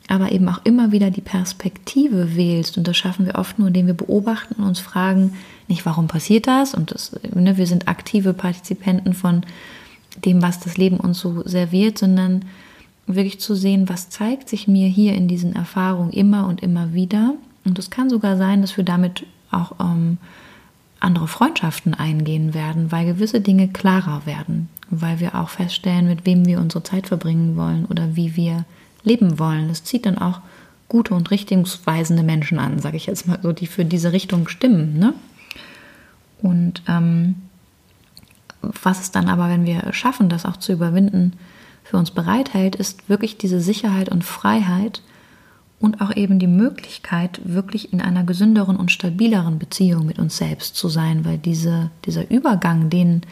aber eben auch immer wieder die Perspektive wählst. Und das schaffen wir oft nur, indem wir beobachten und uns fragen, nicht warum passiert das? Und das, ne, wir sind aktive Partizipenten von dem, was das Leben uns so serviert, sondern wirklich zu sehen, was zeigt sich mir hier in diesen Erfahrungen immer und immer wieder. Und es kann sogar sein, dass wir damit auch ähm, andere Freundschaften eingehen werden, weil gewisse Dinge klarer werden, weil wir auch feststellen, mit wem wir unsere Zeit verbringen wollen oder wie wir leben wollen. Das zieht dann auch gute und richtungsweisende Menschen an, sage ich jetzt mal so, die für diese Richtung stimmen. Ne? Und ähm, was es dann aber, wenn wir schaffen, das auch zu überwinden, für uns bereithält, ist wirklich diese Sicherheit und Freiheit, und auch eben die Möglichkeit, wirklich in einer gesünderen und stabileren Beziehung mit uns selbst zu sein, weil diese, dieser Übergang, den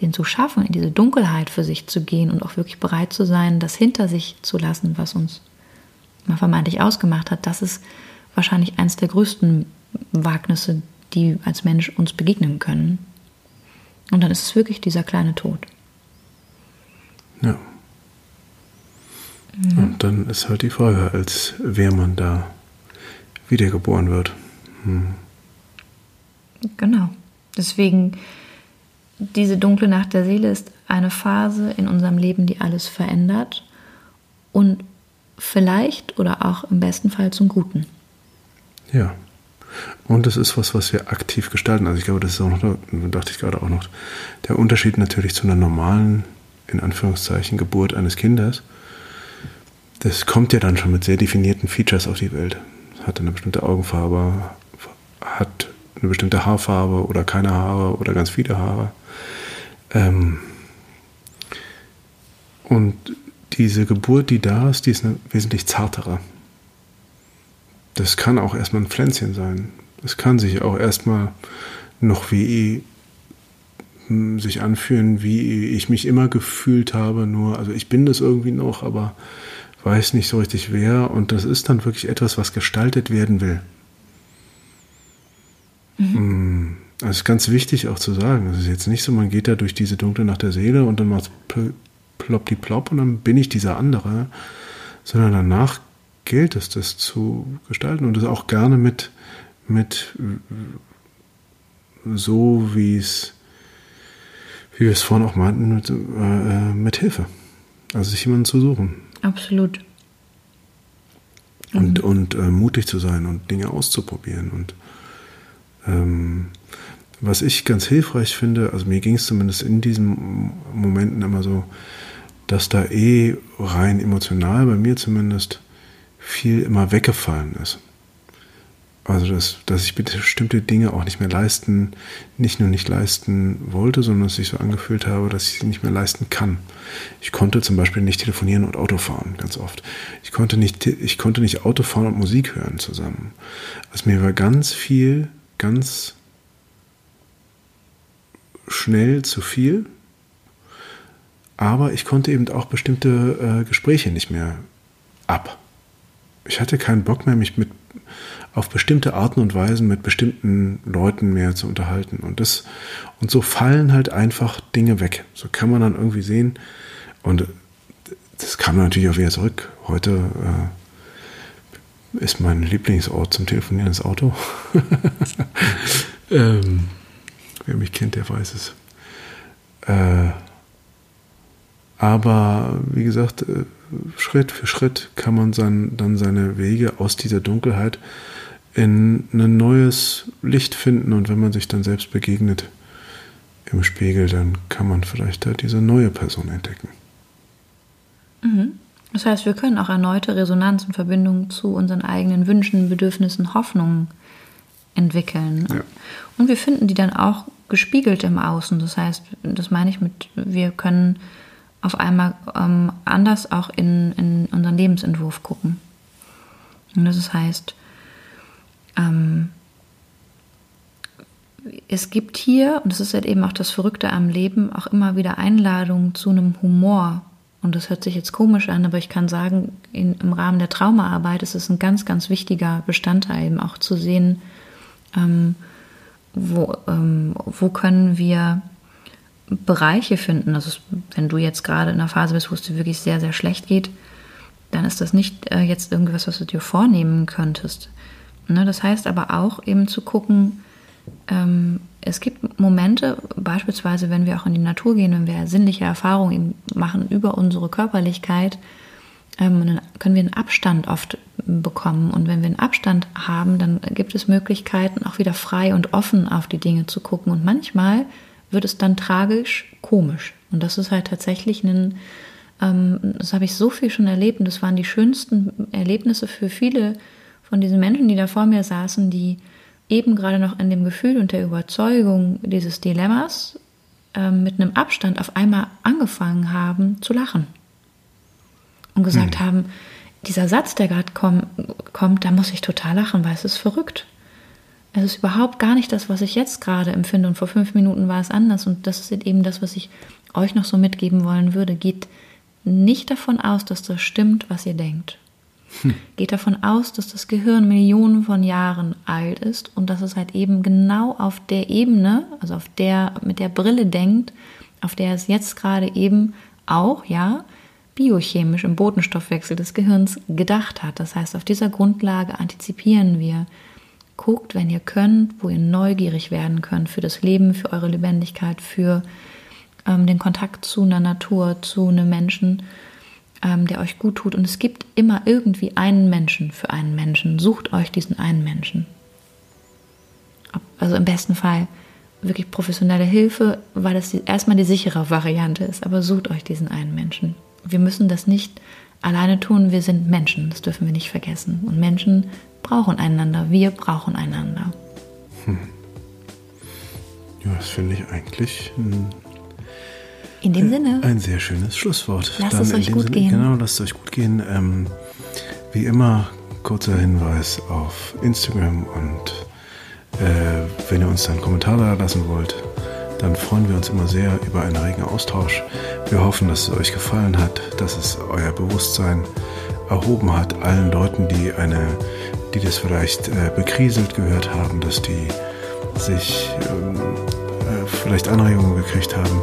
den zu schaffen, in diese Dunkelheit für sich zu gehen und auch wirklich bereit zu sein, das hinter sich zu lassen, was uns mal vermeintlich ausgemacht hat, das ist wahrscheinlich eines der größten Wagnisse, die als Mensch uns begegnen können. Und dann ist es wirklich dieser kleine Tod. Ja. Mhm. Und dann ist halt die Frage, als wer man da wiedergeboren wird. Hm. Genau. Deswegen, diese dunkle Nacht der Seele ist eine Phase in unserem Leben, die alles verändert und vielleicht oder auch im besten Fall zum Guten. Ja. Und es ist was, was wir aktiv gestalten. Also ich glaube, das ist auch noch, dachte ich gerade auch noch, der Unterschied natürlich zu einer normalen, in Anführungszeichen, Geburt eines Kindes. Das kommt ja dann schon mit sehr definierten Features auf die Welt. Hat eine bestimmte Augenfarbe, hat eine bestimmte Haarfarbe oder keine Haare oder ganz viele Haare. Ähm und diese Geburt, die da ist, die ist eine wesentlich zartere. Das kann auch erstmal ein Pflänzchen sein. Das kann sich auch erstmal noch wie hm, sich anfühlen, wie ich mich immer gefühlt habe. Nur, also ich bin das irgendwie noch, aber weiß nicht so richtig wer. Und das ist dann wirklich etwas, was gestaltet werden will. Mhm. Hm, das ist ganz wichtig auch zu sagen. Es ist jetzt nicht so, man geht da durch diese dunkle Nacht der Seele und dann macht plopp die plopp und dann bin ich dieser andere, sondern danach gilt es, das zu gestalten und das auch gerne mit, mit so, wie es, wie wir es vorhin auch meinten, mit, äh, mit Hilfe. Also sich jemanden zu suchen. Absolut. Und, mhm. und äh, mutig zu sein und Dinge auszuprobieren. Und ähm, was ich ganz hilfreich finde, also mir ging es zumindest in diesen Momenten immer so, dass da eh rein emotional, bei mir zumindest, viel immer weggefallen ist. Also, dass, dass ich bestimmte Dinge auch nicht mehr leisten, nicht nur nicht leisten wollte, sondern dass ich so angefühlt habe, dass ich sie nicht mehr leisten kann. Ich konnte zum Beispiel nicht telefonieren und Auto fahren, ganz oft. Ich konnte nicht, ich konnte nicht Auto fahren und Musik hören zusammen. Also mir war ganz viel, ganz schnell zu viel aber ich konnte eben auch bestimmte äh, Gespräche nicht mehr ab. Ich hatte keinen Bock mehr, mich mit auf bestimmte Arten und Weisen mit bestimmten Leuten mehr zu unterhalten. Und das, und so fallen halt einfach Dinge weg. So kann man dann irgendwie sehen. Und das kam natürlich auch wieder zurück. Heute äh, ist mein Lieblingsort zum Telefonieren das Auto. ähm, wer mich kennt, der weiß es. Äh, aber wie gesagt, äh, Schritt für Schritt kann man sein, dann seine Wege aus dieser Dunkelheit in ein neues Licht finden. Und wenn man sich dann selbst begegnet im Spiegel, dann kann man vielleicht da diese neue Person entdecken. Mhm. Das heißt, wir können auch erneute Resonanz und Verbindung zu unseren eigenen Wünschen, Bedürfnissen, Hoffnungen entwickeln. Ja. Und wir finden die dann auch gespiegelt im Außen. Das heißt, das meine ich mit, wir können auf einmal ähm, anders auch in, in unseren Lebensentwurf gucken. Und das heißt, ähm, es gibt hier, und das ist halt eben auch das Verrückte am Leben, auch immer wieder Einladungen zu einem Humor. Und das hört sich jetzt komisch an, aber ich kann sagen, in, im Rahmen der Traumaarbeit ist es ein ganz, ganz wichtiger Bestandteil, eben auch zu sehen, ähm, wo, ähm, wo können wir Bereiche finden. Also wenn du jetzt gerade in einer Phase bist, wo es dir wirklich sehr, sehr schlecht geht, dann ist das nicht äh, jetzt irgendwas, was du dir vornehmen könntest. Ne? Das heißt aber auch eben zu gucken, ähm, es gibt Momente, beispielsweise wenn wir auch in die Natur gehen, wenn wir sinnliche Erfahrungen machen über unsere Körperlichkeit, ähm, dann können wir einen Abstand oft bekommen. Und wenn wir einen Abstand haben, dann gibt es Möglichkeiten, auch wieder frei und offen auf die Dinge zu gucken. Und manchmal wird es dann tragisch komisch. Und das ist halt tatsächlich ein, ähm, das habe ich so viel schon erlebt und das waren die schönsten Erlebnisse für viele von diesen Menschen, die da vor mir saßen, die eben gerade noch in dem Gefühl und der Überzeugung dieses Dilemmas ähm, mit einem Abstand auf einmal angefangen haben zu lachen. Und gesagt hm. haben, dieser Satz, der gerade komm, kommt, da muss ich total lachen, weil es ist verrückt. Es ist überhaupt gar nicht das, was ich jetzt gerade empfinde und vor fünf Minuten war es anders und das ist eben das, was ich euch noch so mitgeben wollen würde. Geht nicht davon aus, dass das stimmt, was ihr denkt. Geht davon aus, dass das Gehirn Millionen von Jahren alt ist und dass es halt eben genau auf der Ebene, also auf der, mit der Brille denkt, auf der es jetzt gerade eben auch, ja, biochemisch im Botenstoffwechsel des Gehirns gedacht hat. Das heißt, auf dieser Grundlage antizipieren wir. Guckt, wenn ihr könnt, wo ihr neugierig werden könnt für das Leben, für eure Lebendigkeit, für ähm, den Kontakt zu einer Natur, zu einem Menschen, ähm, der euch gut tut. Und es gibt immer irgendwie einen Menschen für einen Menschen. Sucht euch diesen einen Menschen. Also im besten Fall wirklich professionelle Hilfe, weil das erstmal die sichere Variante ist. Aber sucht euch diesen einen Menschen. Wir müssen das nicht alleine tun. Wir sind Menschen, das dürfen wir nicht vergessen. Und Menschen brauchen einander. Wir brauchen einander. Hm. Ja, das finde ich eigentlich ein, in dem Sinne. ein sehr schönes Schlusswort. Lasst Dann es euch gut Sinne, gehen. Genau, lasst es euch gut gehen. Ähm, wie immer, kurzer Hinweis auf Instagram und äh, wenn ihr uns dann Kommentare da lassen wollt, dann freuen wir uns immer sehr über einen regen Austausch. Wir hoffen, dass es euch gefallen hat, dass es euer Bewusstsein erhoben hat, allen Leuten, die eine, die das vielleicht äh, bekriselt gehört haben, dass die sich ähm, äh, vielleicht Anregungen gekriegt haben,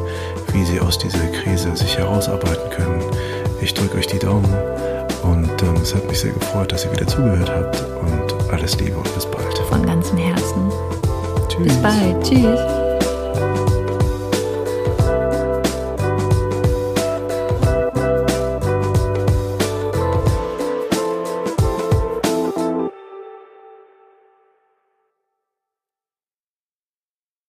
wie sie aus dieser Krise sich herausarbeiten können. Ich drücke euch die Daumen und ähm, es hat mich sehr gefreut, dass ihr wieder zugehört habt und alles Liebe und bis bald. Von ganzem Herzen. Tschüss. Bis bald. Tschüss.